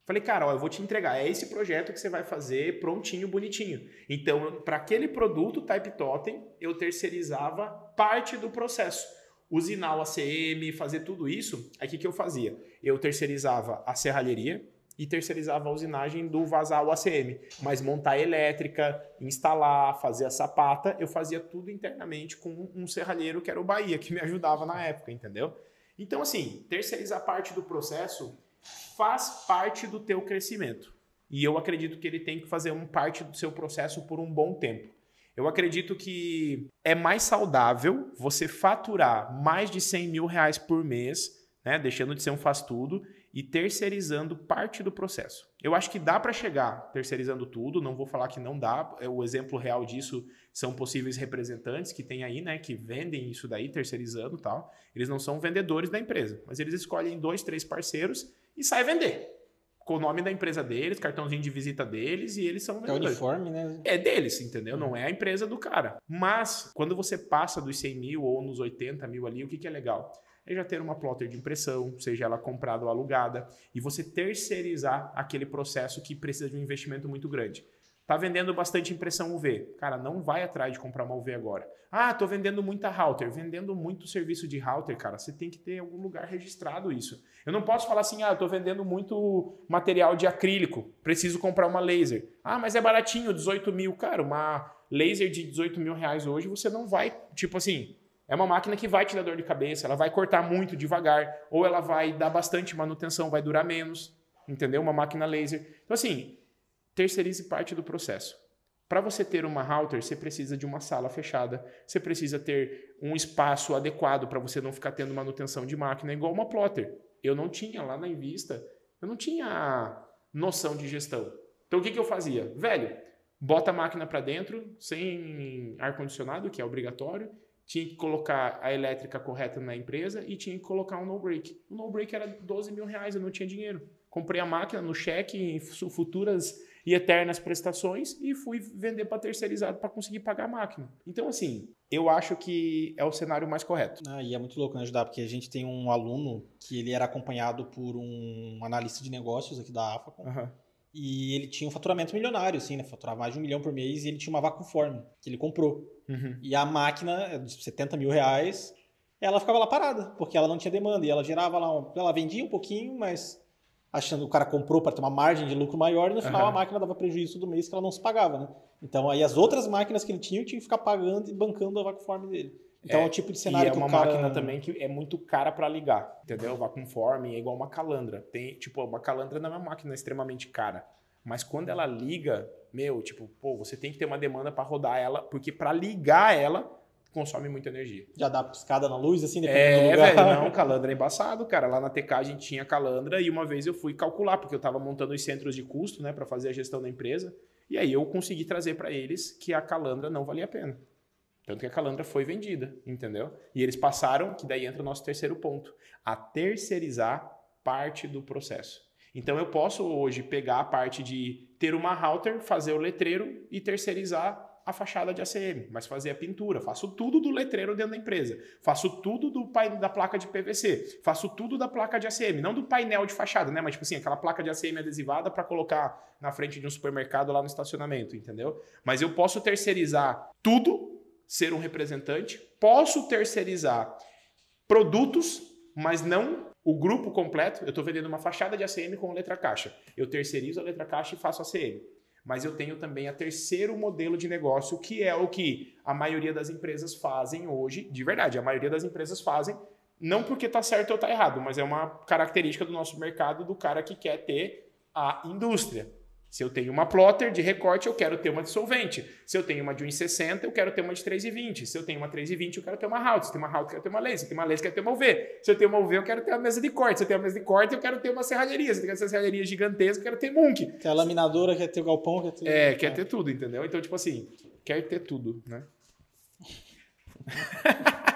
Falei, cara, ó, eu vou te entregar. É esse projeto que você vai fazer prontinho, bonitinho. Então, para aquele produto Type Totem, eu terceirizava parte do processo. Usinar o ACM, fazer tudo isso. Aí o que, que eu fazia? Eu terceirizava a serralheria e terceirizava a usinagem do vazar o ACM. Mas montar elétrica, instalar, fazer a sapata, eu fazia tudo internamente com um serralheiro que era o Bahia, que me ajudava na época, entendeu? Então, assim, terceirizar parte do processo faz parte do teu crescimento. E eu acredito que ele tem que fazer um parte do seu processo por um bom tempo. Eu acredito que é mais saudável você faturar mais de 100 mil reais por mês, né, deixando de ser um faz-tudo, e terceirizando parte do processo. Eu acho que dá para chegar terceirizando tudo, não vou falar que não dá. É, o exemplo real disso são possíveis representantes que tem aí, né, que vendem isso daí terceirizando e tal. Eles não são vendedores da empresa, mas eles escolhem dois, três parceiros e saem vender. Com o nome da empresa deles, cartãozinho de visita deles e eles são É vendedores. uniforme, né? É deles, entendeu? Não é a empresa do cara. Mas, quando você passa dos 100 mil ou nos 80 mil ali, o que, que é legal? É já ter uma plotter de impressão, seja ela comprada ou alugada, e você terceirizar aquele processo que precisa de um investimento muito grande. Tá vendendo bastante impressão UV. Cara, não vai atrás de comprar uma UV agora. Ah, tô vendendo muita router. Vendendo muito serviço de router, cara, você tem que ter algum lugar registrado isso. Eu não posso falar assim, ah, tô vendendo muito material de acrílico, preciso comprar uma laser. Ah, mas é baratinho, 18 mil. Cara, uma laser de 18 mil reais hoje, você não vai, tipo assim, é uma máquina que vai te dar dor de cabeça, ela vai cortar muito devagar, ou ela vai dar bastante manutenção, vai durar menos, entendeu? Uma máquina laser. Então, assim, terceirize parte do processo. Para você ter uma router, você precisa de uma sala fechada, você precisa ter um espaço adequado para você não ficar tendo manutenção de máquina, igual uma plotter. Eu não tinha lá na Invista, eu não tinha noção de gestão. Então, o que, que eu fazia? Velho, bota a máquina para dentro, sem ar-condicionado, que é obrigatório, tinha que colocar a elétrica correta na empresa e tinha que colocar um no-break. O no-break era 12 mil reais, eu não tinha dinheiro. Comprei a máquina no cheque, em fu- futuras e eternas prestações e fui vender para terceirizado para conseguir pagar a máquina. Então, assim, eu acho que é o cenário mais correto. Ah, e é muito louco, né, ajudar, porque a gente tem um aluno que ele era acompanhado por um analista de negócios aqui da AFA Aham. E ele tinha um faturamento milionário, assim, né? Faturava mais de um milhão por mês e ele tinha uma vacuforme que ele comprou. Uhum. E a máquina é de 70 mil reais, ela ficava lá parada, porque ela não tinha demanda. E ela gerava lá, ela vendia um pouquinho, mas achando que o cara comprou para ter uma margem de lucro maior, e no final Aham. a máquina dava prejuízo do mês que ela não se pagava, né? Então aí as outras máquinas que ele tinha, tinha que ficar pagando e bancando a vacuforme dele. Então é, É, o tipo de E cenário é que uma cara... máquina também que é muito cara para ligar, entendeu? Vacuumform é igual uma calandra. Tem, tipo, uma calandra não é uma máquina extremamente cara, mas quando ela liga, meu, tipo, pô, você tem que ter uma demanda para rodar ela, porque para ligar ela consome muita energia. Já dá piscada na luz, assim, dependendo do É, lugar. velho, não, calandra é embaçado, cara. Lá na TK a gente tinha calandra e uma vez eu fui calcular, porque eu tava montando os centros de custo, né, para fazer a gestão da empresa, e aí eu consegui trazer para eles que a calandra não valia a pena. Tanto que a calandra foi vendida, entendeu? E eles passaram, que daí entra o nosso terceiro ponto, a terceirizar parte do processo. Então eu posso hoje pegar a parte de ter uma router, fazer o letreiro e terceirizar a fachada de ACM, mas fazer a pintura, faço tudo do letreiro dentro da empresa, faço tudo do pai, da placa de PVC, faço tudo da placa de ACM, não do painel de fachada, né? Mas tipo assim, aquela placa de ACM adesivada para colocar na frente de um supermercado lá no estacionamento, entendeu? Mas eu posso terceirizar tudo, ser um representante, posso terceirizar produtos, mas não o grupo completo. Eu estou vendendo uma fachada de ACM com letra caixa. Eu terceirizo a letra caixa e faço ACM. Mas eu tenho também a terceiro modelo de negócio, que é o que a maioria das empresas fazem hoje, de verdade, a maioria das empresas fazem, não porque está certo ou está errado, mas é uma característica do nosso mercado do cara que quer ter a indústria. Se eu tenho uma plotter de recorte, eu quero ter uma de solvente. Se eu tenho uma de 1,60, eu quero ter uma de 3,20. Se eu tenho uma 3,20, eu quero ter uma route. Se eu tenho uma route, eu quero ter uma laser. Se eu tenho uma laser, eu quero ter uma UV. Se eu tenho uma UV, eu quero ter uma mesa de corte. Se eu tenho uma mesa de corte, eu quero ter uma serralheria. Se eu tenho essa serralheria gigantesca, eu quero ter Munk. Que a laminadora quer ter o galpão, quer ter... É, quer ter tudo, entendeu? Então, tipo assim, quer ter tudo, né?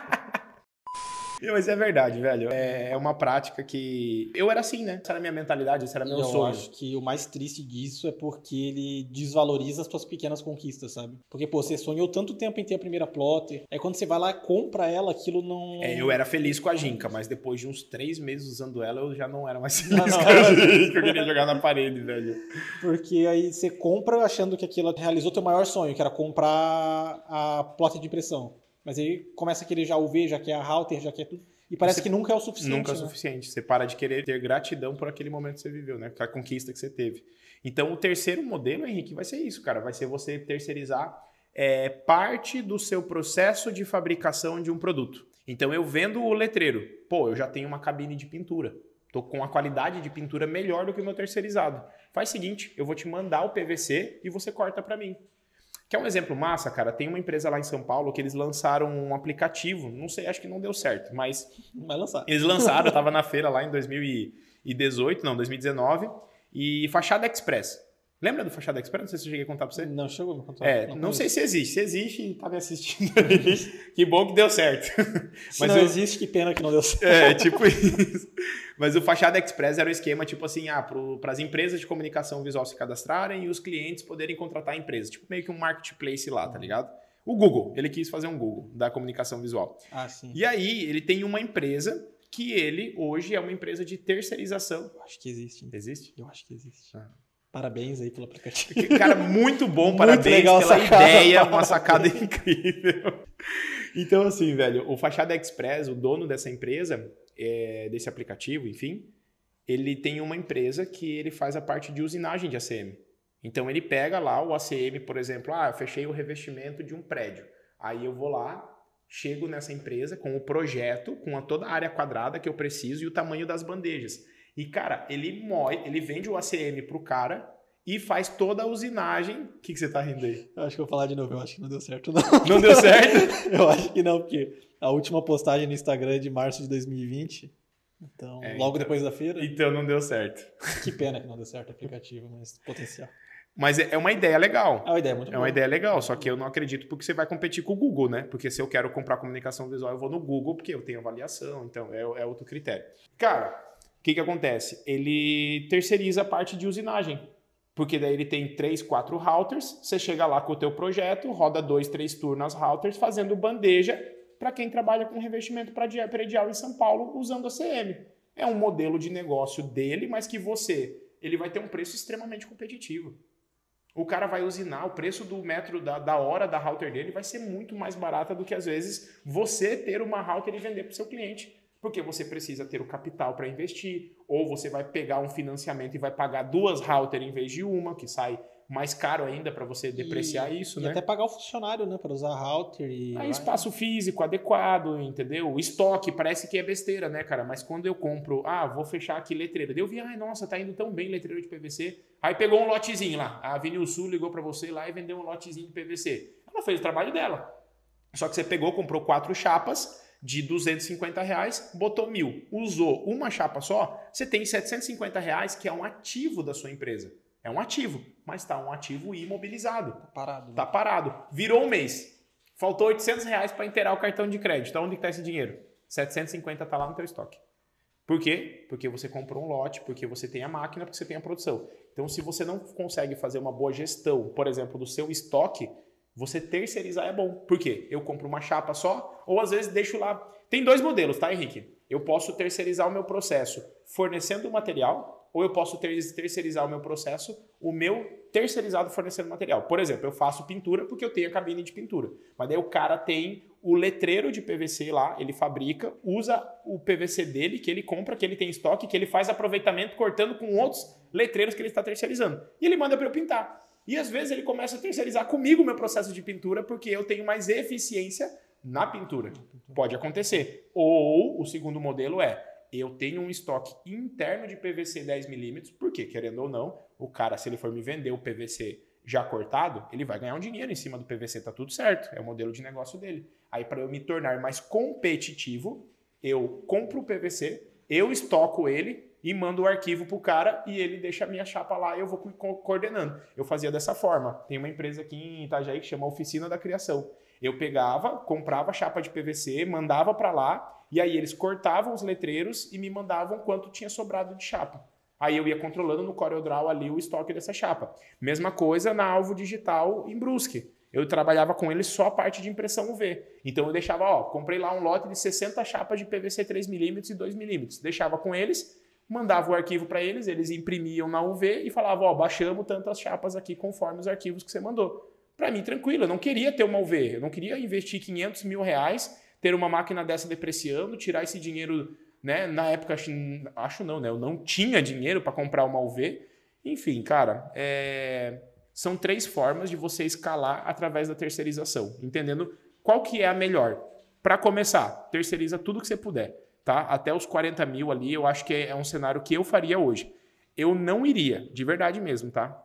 Mas é verdade, velho. É é uma prática que. Eu era assim, né? Essa era a minha mentalidade, esse era meu eu sonho. acho que o mais triste disso é porque ele desvaloriza as suas pequenas conquistas, sabe? Porque, pô, você sonhou tanto tempo em ter a primeira plotter, aí quando você vai lá e compra ela, aquilo não... É, eu era feliz com a Ginka, mas depois de uns três meses usando ela, eu já não era mais feliz Não, não. com a Ginka. Eu queria jogar na parede, velho. Porque aí você compra achando que aquilo realizou teu maior sonho, que era comprar a plotter de impressão. Mas aí começa a querer já UV, já quer a router, já quer tudo. E parece Você- que nunca é o suficiente. Nunca é o né? suficiente. Você para de querer ter gratidão por aquele momento que você viveu, né? Com a conquista que você teve. Então, o terceiro modelo, Henrique, vai ser isso, cara. Vai ser você terceirizar é, parte do seu processo de fabricação de um produto. Então, eu vendo o letreiro. Pô, eu já tenho uma cabine de pintura. Tô com a qualidade de pintura melhor do que o meu terceirizado. Faz o seguinte, eu vou te mandar o PVC e você corta para mim. Quer um exemplo massa, cara? Tem uma empresa lá em São Paulo que eles lançaram um aplicativo, não sei, acho que não deu certo, mas Vai lançar. eles lançaram, eu tava na feira lá em 2018, não, 2019, e Fachada Express. Lembra do Fachada Express? Não sei se eu cheguei a contar pra você. Não chegou a me contar. É, não, sei se existe. Se existe, tá me assistindo aí. que bom que deu certo. Se Mas não eu- existe, que pena que não deu certo. É, tipo isso. Mas o Fachada Express era o esquema, tipo assim, ah, para as empresas de comunicação visual se cadastrarem e os clientes poderem contratar empresas. Tipo meio que um marketplace lá, tá ligado? O Google, ele quis fazer um Google da comunicação visual. Ah, sim. E aí, ele tem uma empresa que ele, hoje, é uma empresa de terceirização. Eu acho que existe. Existe? Eu acho que existe. Ah. Parabéns aí pelo aplicativo. Que- Cara, muito bom, Muito parabéns legal pela sacada, ideia, uma parabéns. sacada incrível. Então, assim, velho, o Fachada Express, o dono dessa empresa, é, desse aplicativo, enfim, ele tem uma empresa que ele faz a parte de usinagem de ACM. Então, ele pega lá o ACM, por exemplo, ah, eu fechei o revestimento de um prédio. Aí eu vou lá, chego nessa empresa com o projeto, com a toda a área quadrada que eu preciso e o tamanho das bandejas. E, cara, ele ele vende o ACM pro cara e faz toda a usinagem. O que, que você tá rindo aí? Eu acho que eu vou falar de novo. Eu acho que não deu certo, não. Não deu certo? Eu acho que não, porque a última postagem no Instagram é de março de 2020. Então, É, logo então- depois da feira. Então não deu certo. Que pena que não deu certo o aplicativo, mas potencial. Mas é é uma ideia legal. É uma ideia muito É boa. uma ideia legal, só que eu não acredito porque você vai competir com o Google, né? Porque se eu quero comprar comunicação visual, eu vou no Google porque eu tenho avaliação, então é, é outro critério. Cara, que que acontece? Ele terceiriza a parte de usinagem. Porque daí ele tem três, quatro routers, você chega lá com o teu projeto, roda dois, três tours nas routers, fazendo bandeja para quem trabalha com revestimento predial em São Paulo usando a CM. É um modelo de negócio dele, mas que você, ele vai ter um preço extremamente competitivo. O cara vai usinar, o preço do metro da, da hora da router dele vai ser muito mais barata do que às vezes você ter uma router e vender para o seu cliente. Porque você precisa ter o capital para investir, ou você vai pegar um financiamento e vai pagar duas router em vez de uma, que sai mais caro ainda para você depreciar E- isso, e né? até pagar o funcionário, né? Para usar router e. Aí vai- espaço físico adequado, entendeu? O estoque parece que é besteira, né, cara? Mas quando eu compro, ah, vou fechar aqui letreira. Eu vi, ai, nossa, tá indo tão bem letreiro de PVC. Aí pegou um lotezinho lá. A Avenida Sul ligou pra você lá e vendeu um lotezinho de PVC. Ela fez o trabalho dela. Só que você pegou, comprou quatro chapas de 250 reais, botou mil, usou uma chapa só, você tem 750 reais, que é um ativo da sua empresa. É um ativo, mas tá um ativo imobilizado. Tá parado. né? Tá parado. Virou um mês. Faltou 800 reais para inteirar o cartão de crédito. Onde que tá esse dinheiro? 750 tá lá no teu estoque. Por quê? Porque você comprou um lote, porque você tem a máquina, porque você tem a produção. Então, se você não consegue fazer uma boa gestão, por exemplo, do seu estoque, você terceirizar é bom. Por quê? Eu compro uma chapa só, ou às vezes deixo lá. Tem dois modelos, tá, Henrique? Eu posso terceirizar o meu processo fornecendo o material, ou eu posso ter- terceirizar o meu processo, o meu terceirizado fornecendo material. Por exemplo, eu faço pintura porque eu tenho a cabine de pintura. Mas daí o cara tem o letreiro de PVC lá, ele fabrica, usa o PVC dele, que ele compra, que ele tem estoque, que ele faz aproveitamento cortando com outros letreiros que ele está terceirizando. E ele manda para eu pintar. E às vezes ele começa a terceirizar comigo o meu processo de pintura porque eu tenho mais eficiência na pintura. Pode acontecer. Ou o segundo modelo é eu tenho um estoque interno de PVC 10mm, porque, querendo ou não, o cara, se ele for me vender o PVC já cortado, ele vai ganhar um dinheiro em cima do PVC, tá tudo certo. É o modelo de negócio dele. Aí, para eu me tornar mais competitivo, eu compro o PVC, eu estoco ele e mando o arquivo pro cara e ele deixa a minha chapa lá e eu vou co- coordenando. Eu fazia dessa forma. Tem uma empresa aqui em Itajaí que chama Oficina da Criação. Eu pegava, comprava chapa de PVC, mandava para lá e aí eles cortavam os letreiros e me mandavam quanto tinha sobrado de chapa. Aí eu ia controlando no CorelDRAW ali o estoque dessa chapa. Mesma coisa na Alvo Digital em Brusque. Eu trabalhava com eles só a parte de impressão UV. Então eu deixava, ó, comprei lá um lote de 60 chapas de PVC 3mm e 2mm. Deixava com eles, mandava o arquivo para eles, eles imprimiam na UV e falavam, ó, baixamos tantas chapas aqui conforme os arquivos que você mandou. Para mim, tranquilo, eu não queria ter uma UV, eu não queria investir 500 mil reais, ter uma máquina dessa depreciando, tirar esse dinheiro, né? Na época, acho, acho não, né? Eu não tinha dinheiro para comprar uma UV. Enfim, cara, é, são três formas de você escalar através da terceirização, entendendo qual que é a melhor. Para começar, terceiriza tudo que você puder, tá? Até os 40 mil ali, eu acho que é um cenário que eu faria hoje. Eu não iria, de verdade mesmo, tá?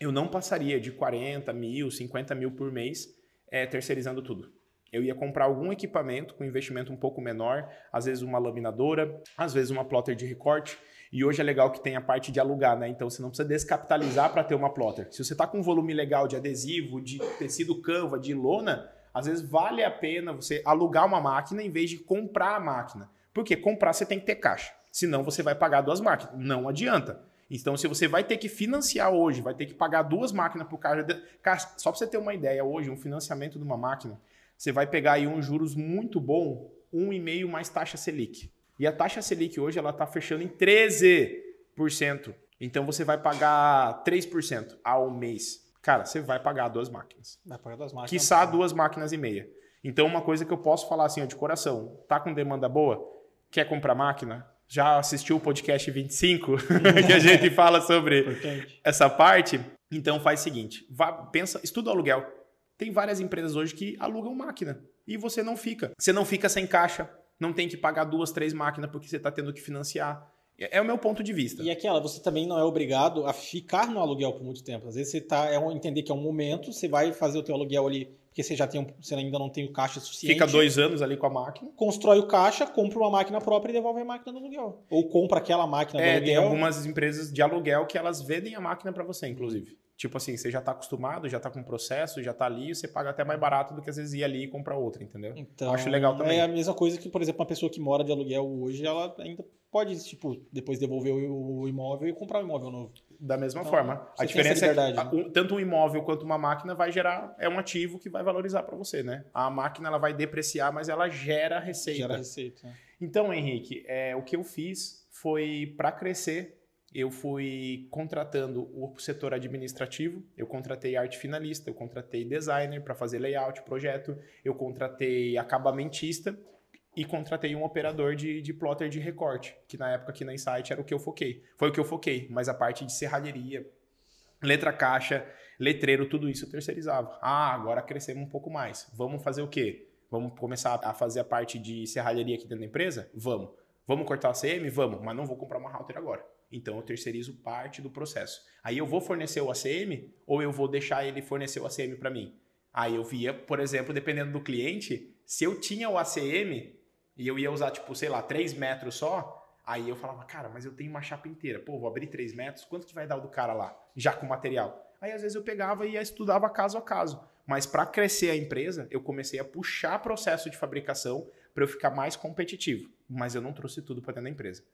eu não passaria de 40 mil, 50 mil por mês é, terceirizando tudo. Eu ia comprar algum equipamento com investimento um pouco menor, às vezes uma laminadora, às vezes uma plotter de recorte. E hoje é legal que tem a parte de alugar, né? Então você não precisa descapitalizar para ter uma plotter. Se você está com um volume legal de adesivo, de tecido canva, de lona, às vezes vale a pena você alugar uma máquina em vez de comprar a máquina. Porque comprar você tem que ter caixa. Senão você vai pagar duas máquinas. Não adianta. Então, se você vai ter que financiar hoje, vai ter que pagar duas máquinas por caixa. De... Só para você ter uma ideia, hoje, um financiamento de uma máquina, você vai pegar aí um juros muito bom, 1,5 mais taxa Selic. E a taxa Selic hoje ela está fechando em 13%. Então você vai pagar 3% ao mês. Cara, você vai pagar duas máquinas. Vai pagar duas máquinas. Quiçá duas máquinas e meia. Então, uma coisa que eu posso falar assim, ó, de coração, tá com demanda boa? Quer comprar máquina? Já assistiu o podcast 25, que a gente fala sobre Importante. essa parte? Então faz o seguinte, vá, pensa, estuda o aluguel. Tem várias empresas hoje que alugam máquina e você não fica. Você não fica sem caixa, não tem que pagar duas, três máquinas porque você está tendo que financiar. É o meu ponto de vista. E aquela, você também não é obrigado a ficar no aluguel por muito tempo. Às vezes você tá, é um, entender que é um momento, você vai fazer o teu aluguel ali, porque você já tem um, você ainda não tem o caixa suficiente. Fica dois anos ali com a máquina. Constrói o caixa, compra uma máquina própria e devolve a máquina no aluguel. Ou compra aquela máquina do É, aluguel. tem algumas empresas de aluguel que elas vendem a máquina para você, inclusive. Tipo assim, você já está acostumado, já está com o processo, já está ali, você paga até mais barato do que às vezes ir ali e comprar outra, entendeu? Então, Acho legal também. É a mesma coisa que, por exemplo, uma pessoa que mora de aluguel hoje, ela ainda pode, tipo, depois devolver o imóvel e comprar um imóvel novo. Da mesma Então, forma. A diferença é que um- tanto um imóvel quanto uma máquina vai gerar, é um ativo que vai valorizar para você, né? A máquina ela vai depreciar, mas ela gera receita. Gera receita. né? Então, Henrique, é, o que eu fiz foi para crescer. Eu fui contratando o setor administrativo, eu contratei arte finalista, eu contratei designer para fazer layout, projeto, eu contratei acabamentista e contratei um operador de, de plotter de recorte, que na época aqui na Insight era o que eu foquei. Foi o que eu foquei, mas a parte de serralheria, letra caixa, letreiro, tudo isso eu terceirizava. Ah, agora crescemos um pouco mais. Vamos fazer o quê? Vamos começar a fazer a parte de serralheria aqui dentro da empresa? Vamos. Vamos cortar a CM? Vamos, mas não vou comprar uma router agora. Então eu terceirizo parte do processo. Aí eu vou fornecer o ACM ou eu vou deixar ele fornecer o ACM para mim? Aí eu via, por exemplo, dependendo do cliente, se eu tinha o ACM e eu ia usar, tipo, sei lá, 3 metros só, aí eu falava, cara, mas eu tenho uma chapa inteira. Pô, vou abrir 3 metros, quanto que vai dar o do cara lá? Já com material. Aí às vezes eu pegava e estudava caso a caso. Mas para crescer a empresa, eu comecei a puxar processo de fabricação para eu ficar mais competitivo. Mas eu não trouxe tudo para dentro da empresa.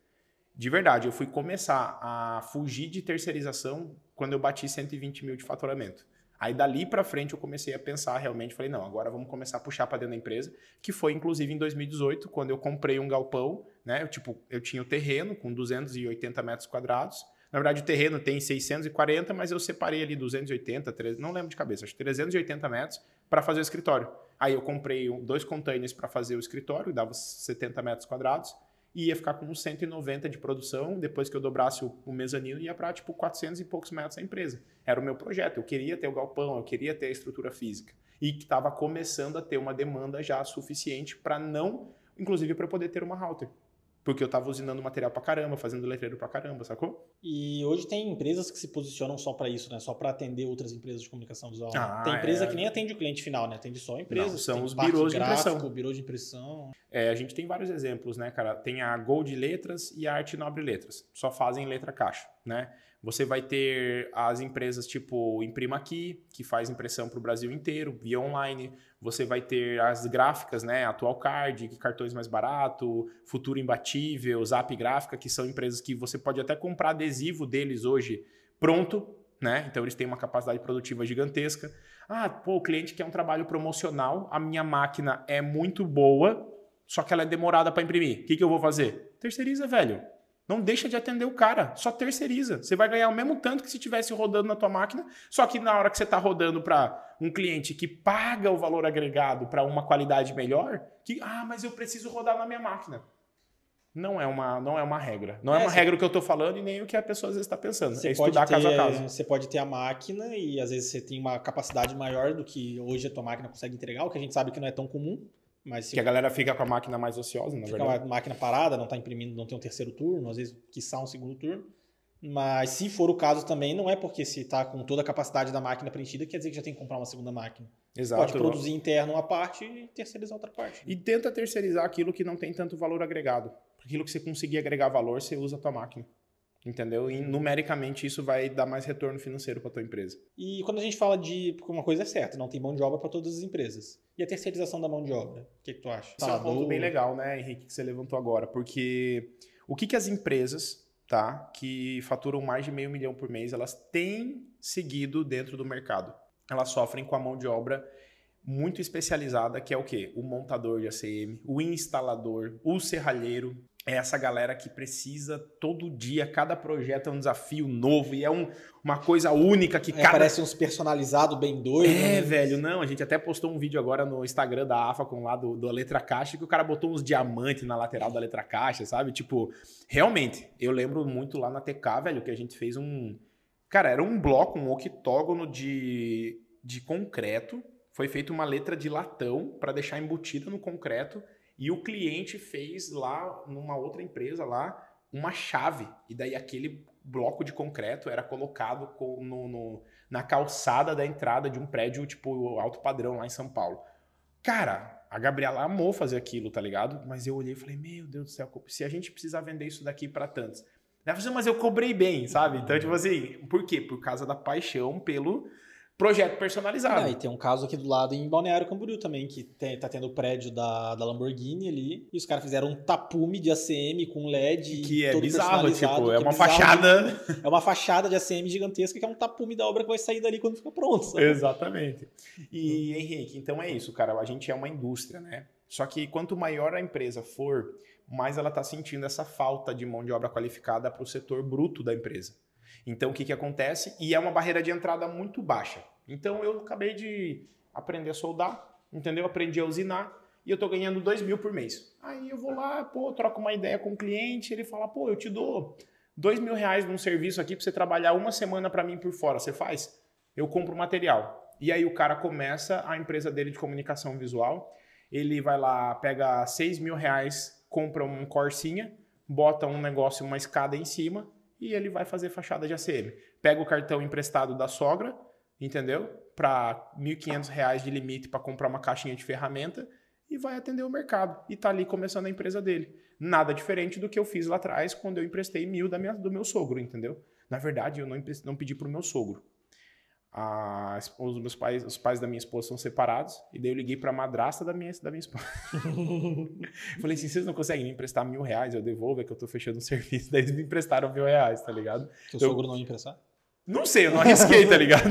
De verdade, eu fui começar a fugir de terceirização quando eu bati 120 mil de faturamento. Aí dali para frente eu comecei a pensar realmente, falei, não, agora vamos começar a puxar para dentro da empresa, que foi inclusive em 2018, quando eu comprei um galpão, né? Eu, tipo, eu tinha o terreno com 280 metros quadrados. Na verdade, o terreno tem 640, mas eu separei ali 280, 300, não lembro de cabeça, acho que 380 metros para fazer o escritório. Aí eu comprei dois containers para fazer o escritório, dava 70 metros quadrados, e ia ficar com uns 190 de produção. Depois que eu dobrasse o, o mezanino, ia para tipo 400 e poucos metros a empresa. Era o meu projeto. Eu queria ter o galpão, eu queria ter a estrutura física. E que estava começando a ter uma demanda já suficiente para não, inclusive para poder ter uma router. Porque eu estava usinando material pra caramba, fazendo letreiro pra caramba, sacou? E hoje tem empresas que se posicionam só para isso, né? Só para atender outras empresas de comunicação visual. Ah, tem empresa é. que nem atende o cliente final, né? Atende só empresas. Não, são os birôs de impressão. Birô de impressão. É, a gente tem vários exemplos, né, cara? Tem a Gold Letras e a Arte Nobre Letras. Só fazem letra caixa, né? Você vai ter as empresas tipo Imprima Aqui, que faz impressão para o Brasil inteiro, via online. Você vai ter as gráficas, né? Atual Card, que cartões mais barato, Futuro Imbatível, Zap Gráfica, que são empresas que você pode até comprar adesivo deles hoje pronto, né? Então eles têm uma capacidade produtiva gigantesca. Ah, pô, o cliente quer um trabalho promocional, a minha máquina é muito boa, só que ela é demorada para imprimir. O que, que eu vou fazer? Terceiriza, velho. Não deixa de atender o cara, só terceiriza. Você vai ganhar o mesmo tanto que se estivesse rodando na tua máquina, só que na hora que você está rodando para um cliente que paga o valor agregado para uma qualidade melhor, que ah, mas eu preciso rodar na minha máquina. Não é uma, não é uma regra. Não é, É, uma regra o que eu estou falando e nem o que a pessoa às vezes está pensando. Você é pode, estudar ter, caso a caso. você pode ter a máquina e às vezes você tem uma capacidade maior do que hoje a tua máquina consegue entregar, o que a gente sabe que não é tão comum. Mas se Que a galera fica com a máquina mais ociosa, na fica verdade. uma máquina parada, não está imprimindo, não tem um terceiro turno, às vezes quiçá um segundo turno. Mas se for o caso também, não é porque se está com toda a capacidade da máquina preenchida, quer dizer que já tem que comprar uma segunda máquina. Exato. Pode produzir interno uma parte e terceirizar outra parte. E tenta terceirizar aquilo que não tem tanto valor agregado. Aquilo que você conseguir agregar valor, você usa a tua máquina. Entendeu? E numericamente isso vai dar mais retorno financeiro para tua empresa. E quando a gente fala de. Porque uma coisa é certa, não tem mão de obra para todas as empresas. E a terceirização da mão de obra? O que, que tu acha? Isso é um ponto bem legal, né, Henrique, que você levantou agora. Porque o que, que as empresas tá, que faturam mais de meio milhão por mês, elas têm seguido dentro do mercado. Elas sofrem com a mão de obra muito especializada, que é o quê? O montador de ACM, o instalador, o serralheiro, é essa galera que precisa todo dia, cada projeto é um desafio novo e é um, uma coisa única que é, cada... Parece uns personalizados bem doidos. É, né? velho, não, a gente até postou um vídeo agora no Instagram da AFA com lá do, do Letra Caixa que o cara botou uns diamantes na lateral da Letra Caixa, sabe? Tipo, realmente, eu lembro muito lá na TK, velho, que a gente fez um... Cara, era um bloco, um octógono de, de concreto, foi feita uma letra de latão para deixar embutida no concreto e o cliente fez lá, numa outra empresa lá, uma chave. E daí aquele bloco de concreto era colocado no, no, na calçada da entrada de um prédio, tipo, alto padrão lá em São Paulo. Cara, a Gabriela amou fazer aquilo, tá ligado? Mas eu olhei e falei, meu Deus do céu, se a gente precisar vender isso daqui para tantos. Ela falou, assim, mas eu cobrei bem, sabe? Então, tipo assim, por quê? Por causa da paixão pelo projeto personalizado. Ah, e tem um caso aqui do lado em Balneário Camboriú também, que tem, tá tendo o prédio da, da Lamborghini ali, e os caras fizeram um tapume de ACM com LED que é bizarro, tipo, é, é uma bizarro, fachada... É uma fachada de ACM gigantesca que é um tapume da obra que vai sair dali quando ficar pronto. Sabe? Exatamente. E, Henrique, então é isso, cara, a gente é uma indústria, né? Só que quanto maior a empresa for, mais ela está sentindo essa falta de mão de obra qualificada para o setor bruto da empresa. Então, o que, que acontece? E é uma barreira de entrada muito baixa. Então, eu acabei de aprender a soldar, entendeu? Aprendi a usinar e eu estou ganhando 2 mil por mês. Aí eu vou lá, pô, troco uma ideia com o cliente, ele fala, pô, eu te dou 2 mil reais num serviço aqui para você trabalhar uma semana para mim por fora. Você faz? Eu compro material. E aí o cara começa a empresa dele de comunicação visual, ele vai lá, pega 6 mil reais, compra um Corsinha, bota um negócio, uma escada em cima, e ele vai fazer fachada de ACM. Pega o cartão emprestado da sogra, entendeu? Para R$ 1.500 de limite para comprar uma caixinha de ferramenta e vai atender o mercado. E tá ali começando a empresa dele. Nada diferente do que eu fiz lá atrás quando eu emprestei mil da minha, do meu sogro, entendeu? Na verdade, eu não, não pedi para o meu sogro. A, os meus pais, os pais da minha esposa são separados, e daí eu liguei para a madrasta da minha, da minha esposa. Falei assim: vocês não conseguem me emprestar mil reais? Eu devolvo, é que eu tô fechando um serviço. Daí eles me emprestaram mil reais, tá ligado? Teu eu, sogro não ia emprestar? Não sei, eu não arrisquei, tá ligado?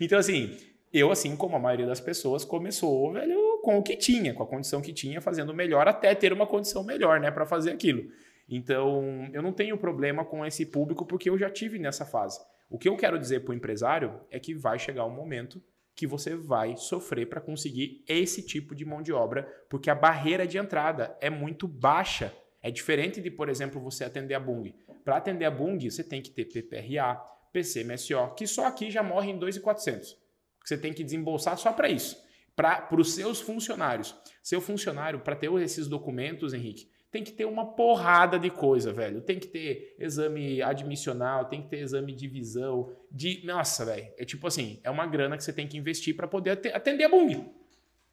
então, assim, eu, assim como a maioria das pessoas, começou, velho, com o que tinha, com a condição que tinha, fazendo melhor até ter uma condição melhor, né, para fazer aquilo. Então, eu não tenho problema com esse público porque eu já tive nessa fase. O que eu quero dizer para o empresário é que vai chegar um momento que você vai sofrer para conseguir esse tipo de mão de obra, porque a barreira de entrada é muito baixa. É diferente de, por exemplo, você atender a Bung. Para atender a Bung, você tem que ter PPRA, PCMSO, que só aqui já morre em 2,400. Você tem que desembolsar só para isso. Para os seus funcionários. Seu funcionário, para ter esses documentos, Henrique, tem que ter uma porrada de coisa, velho. Tem que ter exame admissional, tem que ter exame de visão, de. Nossa, velho. É tipo assim, é uma grana que você tem que investir para poder atender a Bung.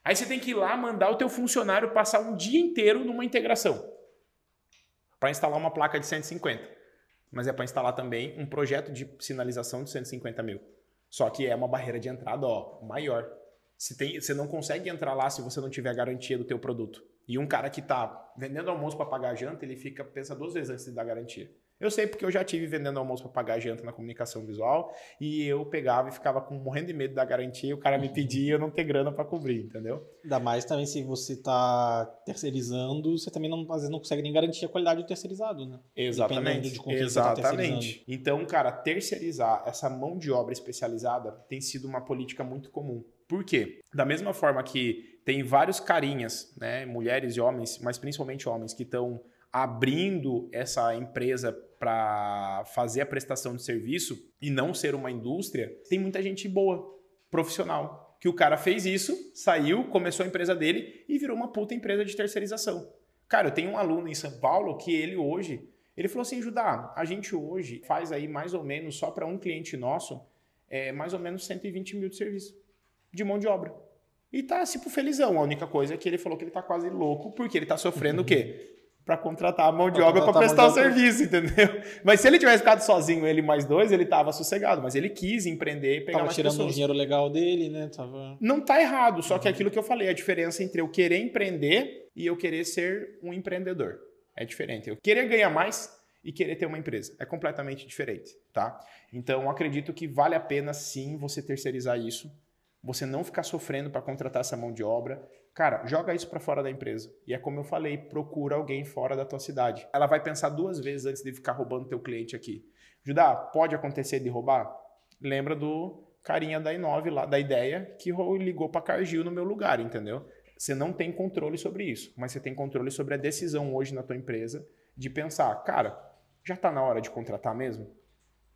Aí você tem que ir lá mandar o teu funcionário passar um dia inteiro numa integração para instalar uma placa de 150. Mas é para instalar também um projeto de sinalização de 150 mil. Só que é uma barreira de entrada ó, maior. Você, tem, você não consegue entrar lá se você não tiver a garantia do teu produto. E um cara que está vendendo almoço para pagar janta, ele fica pensa duas vezes antes de dar garantia. Eu sei porque eu já tive vendendo almoço para pagar janta na comunicação visual e eu pegava e ficava com morrendo de medo da garantia, o cara me pedia e eu não ter grana para cobrir, entendeu? Ainda mais também se você está terceirizando, você também não, às vezes não consegue nem garantir a qualidade do terceirizado, né? Exatamente. De tá Exatamente. Tá então, cara, terceirizar essa mão de obra especializada tem sido uma política muito comum. Por quê? Da mesma forma que tem vários carinhas, né, mulheres e homens, mas principalmente homens, que estão abrindo essa empresa para fazer a prestação de serviço e não ser uma indústria, tem muita gente boa, profissional, que o cara fez isso, saiu, começou a empresa dele e virou uma puta empresa de terceirização. Cara, eu tenho um aluno em São Paulo que ele hoje Ele falou assim, Judá, a gente hoje faz aí mais ou menos, só para um cliente nosso, é, mais ou menos 120 mil de serviço, de mão de obra. E tá, tipo, felizão. A única coisa é que ele falou que ele tá quase louco, porque ele tá sofrendo o quê? Para contratar a mão de pra obra para prestar o serviço, entendeu? Mas se ele tivesse ficado sozinho, ele mais dois, ele tava sossegado. Mas ele quis empreender e pegar tava mais tirando pessoas. um dinheiro legal dele, né? Tava... Não tá errado, só que é aquilo que eu falei, a diferença entre eu querer empreender e eu querer ser um empreendedor. É diferente. Eu querer ganhar mais e querer ter uma empresa. É completamente diferente, tá? Então, acredito que vale a pena sim você terceirizar isso você não ficar sofrendo para contratar essa mão de obra. Cara, joga isso para fora da empresa. E é como eu falei, procura alguém fora da tua cidade. Ela vai pensar duas vezes antes de ficar roubando teu cliente aqui. Judá, pode acontecer de roubar? Lembra do carinha da Inove lá, da ideia, que ligou para Cargill no meu lugar, entendeu? Você não tem controle sobre isso, mas você tem controle sobre a decisão hoje na tua empresa de pensar, cara, já está na hora de contratar mesmo?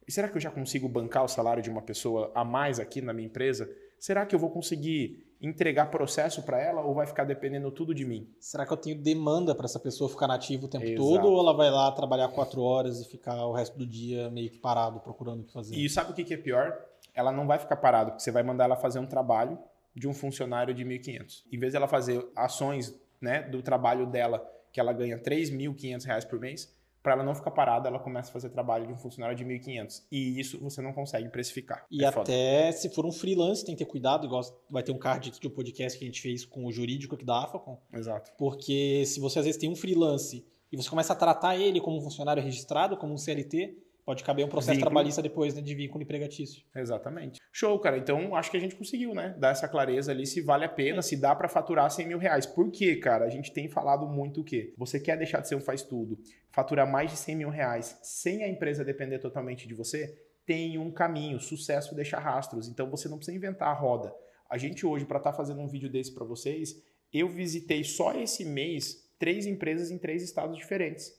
E será que eu já consigo bancar o salário de uma pessoa a mais aqui na minha empresa? será que eu vou conseguir entregar processo para ela ou vai ficar dependendo tudo de mim? Será que eu tenho demanda para essa pessoa ficar nativa o tempo Exato. todo ou ela vai lá trabalhar quatro horas e ficar o resto do dia meio que parado procurando o que fazer? E sabe o que é pior? Ela não vai ficar parada, porque você vai mandar ela fazer um trabalho de um funcionário de 1.500. Em vez dela fazer ações né, do trabalho dela, que ela ganha R$ 3.500 por mês, para ela não ficar parada, ela começa a fazer trabalho de um funcionário de 1.500. E isso você não consegue precificar. E é até se for um freelance, tem que ter cuidado, igual vai ter um card de um podcast que a gente fez com o jurídico aqui da AFACOM. Exato. Porque se você às vezes tem um freelance e você começa a tratar ele como um funcionário registrado, como um CLT, Pode caber um processo vínculo. trabalhista depois né, de vínculo empregatício. Exatamente. Show, cara. Então, acho que a gente conseguiu, né? Dar essa clareza ali se vale a pena, é. se dá para faturar 100 mil reais. Por quê, cara? A gente tem falado muito o quê? Você quer deixar de ser um faz-tudo, faturar mais de 100 mil reais sem a empresa depender totalmente de você? Tem um caminho. Sucesso deixa rastros. Então, você não precisa inventar a roda. A gente hoje, para estar tá fazendo um vídeo desse para vocês, eu visitei só esse mês três empresas em três estados diferentes.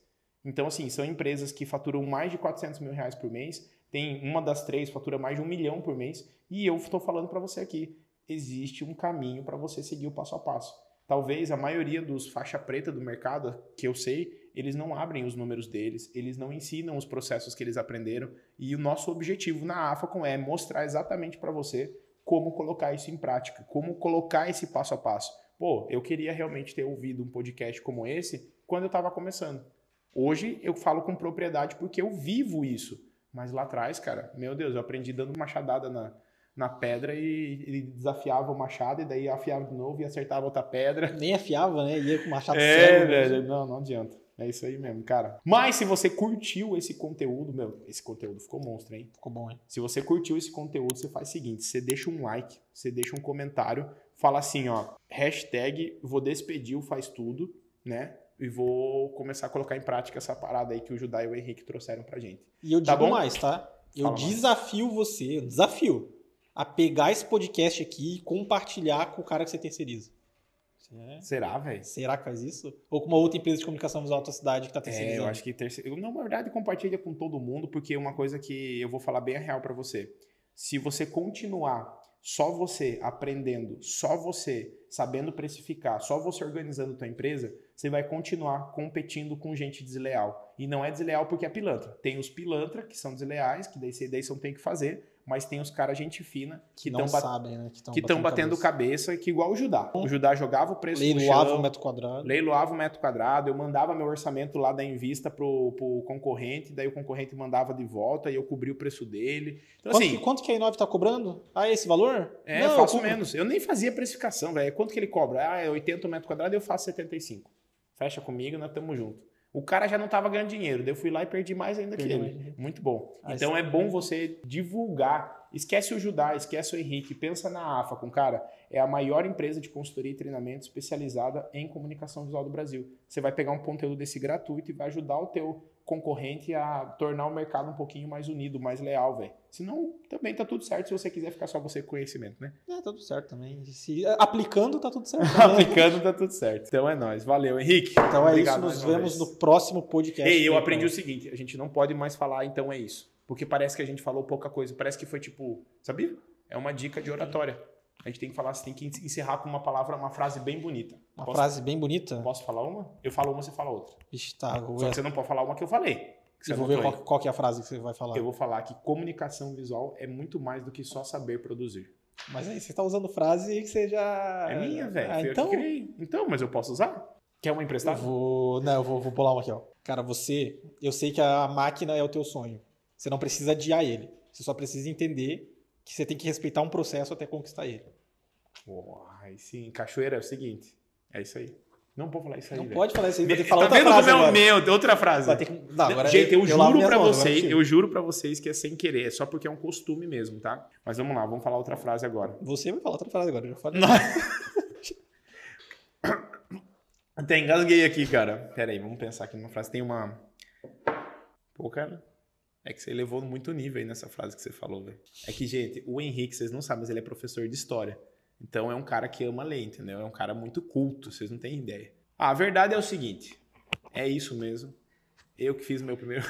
Então, assim, são empresas que faturam mais de 400 mil reais por mês, tem uma das três fatura mais de um milhão por mês, e eu estou falando para você aqui, existe um caminho para você seguir o passo a passo. Talvez a maioria dos faixa preta do mercado, que eu sei, eles não abrem os números deles, eles não ensinam os processos que eles aprenderam, e o nosso objetivo na AFACOM é mostrar exatamente para você como colocar isso em prática, como colocar esse passo a passo. Pô, eu queria realmente ter ouvido um podcast como esse quando eu estava começando. Hoje eu falo com propriedade porque eu vivo isso. Mas lá atrás, cara, meu Deus, eu aprendi dando machadada na, na pedra e, e desafiava o machado e daí afiava de novo e acertava outra pedra. Nem afiava, né? Ia com o machado é, sério. Velho, não, não adianta. É isso aí mesmo, cara. Mas se você curtiu esse conteúdo, meu, esse conteúdo ficou monstro, hein? Ficou bom, hein? Se você curtiu esse conteúdo, você faz o seguinte: você deixa um like, você deixa um comentário, fala assim, ó, hashtag vou despedir o faz tudo, né? E vou começar a colocar em prática essa parada aí que o Judá e o Henrique trouxeram pra gente. E eu tá digo bom? mais, tá? Eu Fala desafio mais. você, eu desafio a pegar esse podcast aqui e compartilhar com o cara que você terceiriza. É. Será, velho? Será que faz isso? Ou com uma outra empresa de comunicação visual da tua cidade que tá terceirizando? É, eu acho que terceiro... Não, na verdade, compartilha com todo mundo, porque uma coisa que eu vou falar bem real para você. Se você continuar só você aprendendo, só você sabendo precificar, só você organizando tua empresa, você vai continuar competindo com gente desleal. E não é desleal porque é pilantra. Tem os pilantra que são desleais, que daí, daí você não tem que fazer, mas tem os caras gente fina que estão bat... né? que batendo, batendo cabeça. que igual o Judá. O Judá jogava o preço leiloava o metro quadrado. Leiloava o metro quadrado, eu mandava meu orçamento lá da Invista pro, pro concorrente, daí o concorrente mandava de volta e eu cobri o preço dele. Então, quanto, assim, que, quanto que a Inove tá cobrando? Ah, esse valor? É, Não, eu faço eu menos. Eu nem fazia precificação, velho. Quanto que ele cobra? Ah, é 80 metro quadrado, eu faço 75. Fecha comigo, nós estamos juntos. O cara já não estava ganhando dinheiro, daí eu fui lá e perdi mais ainda perdi que ele. Mais. Muito bom. Ah, então é bom você divulgar. Esquece o Judá, esquece o Henrique, pensa na AFA com cara. É a maior empresa de consultoria e treinamento especializada em comunicação visual do Brasil. Você vai pegar um conteúdo desse gratuito e vai ajudar o teu concorrente a tornar o mercado um pouquinho mais unido, mais leal, velho. Senão, também tá tudo certo se você quiser ficar só você com conhecimento, né? É, tá tudo certo também. Se, aplicando, tá tudo certo. aplicando, tá tudo certo. Então é nóis. Valeu, Henrique. Então é isso, nos vemos no próximo podcast. Ei, eu aprendi o seguinte, a gente não pode mais falar, então é isso. Porque parece que a gente falou pouca coisa. Parece que foi tipo, sabia? É uma dica de oratória. A gente tem que falar, você tem que encerrar com uma palavra, uma frase bem bonita. Uma Posso- frase bem bonita. Posso falar uma? Eu falo uma, você fala outra. Vixe, tá. Eu Só ver, que você não pode falar uma que eu falei. que eu vou ver qual, qual que é a frase que você vai falar. Eu vou falar que comunicação visual é muito mais do que só saber produzir. Mas aí você tá usando frase que você já. É minha, velho. Ah, eu então. Então, mas eu posso usar? Quer uma Eu emprestada? vou. Não, eu vou, vou pular uma aqui, ó. Cara, você. Eu sei que a máquina é o teu sonho. Você não precisa adiar ele. Você só precisa entender que você tem que respeitar um processo até conquistar ele. Porra, aí sim. Cachoeira é o seguinte. É isso aí. Não vou falar isso aí, Não velho. pode falar isso aí, vai ter que falar tá outra vendo frase como é o agora. meu? Outra frase. Vai ter que... Não, agora Gente, eu, lavo juro agora vocês, eu juro pra vocês que é sem querer, é só porque é um costume mesmo, tá? Mas vamos lá, vamos falar outra frase agora. Você vai falar outra frase agora, eu já falei. Até engasguei aqui, cara. Pera aí, vamos pensar aqui numa frase. Tem uma. Pô, cara. É que você levou muito nível aí nessa frase que você falou, velho. É que, gente, o Henrique, vocês não sabem, mas ele é professor de história. Então é um cara que ama ler, entendeu? É um cara muito culto, vocês não têm ideia. Ah, a verdade é o seguinte: é isso mesmo. Eu que fiz meu primeiro.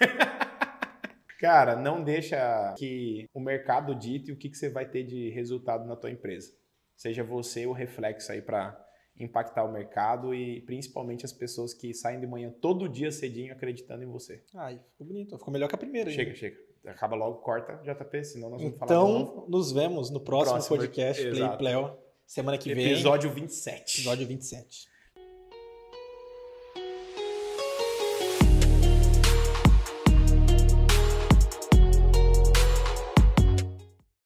cara, não deixa que o mercado dite o que, que você vai ter de resultado na tua empresa. Seja você o reflexo aí para impactar o mercado e principalmente as pessoas que saem de manhã todo dia cedinho acreditando em você. Ai, ficou bonito. Ficou melhor que a primeira. hein? Chega, chega. Acaba logo, corta, JP, senão nós vamos falar de novo. Então, nos vemos no próximo, Próximo, podcast Play. Play. Semana que vem. Episódio 27. Episódio 27.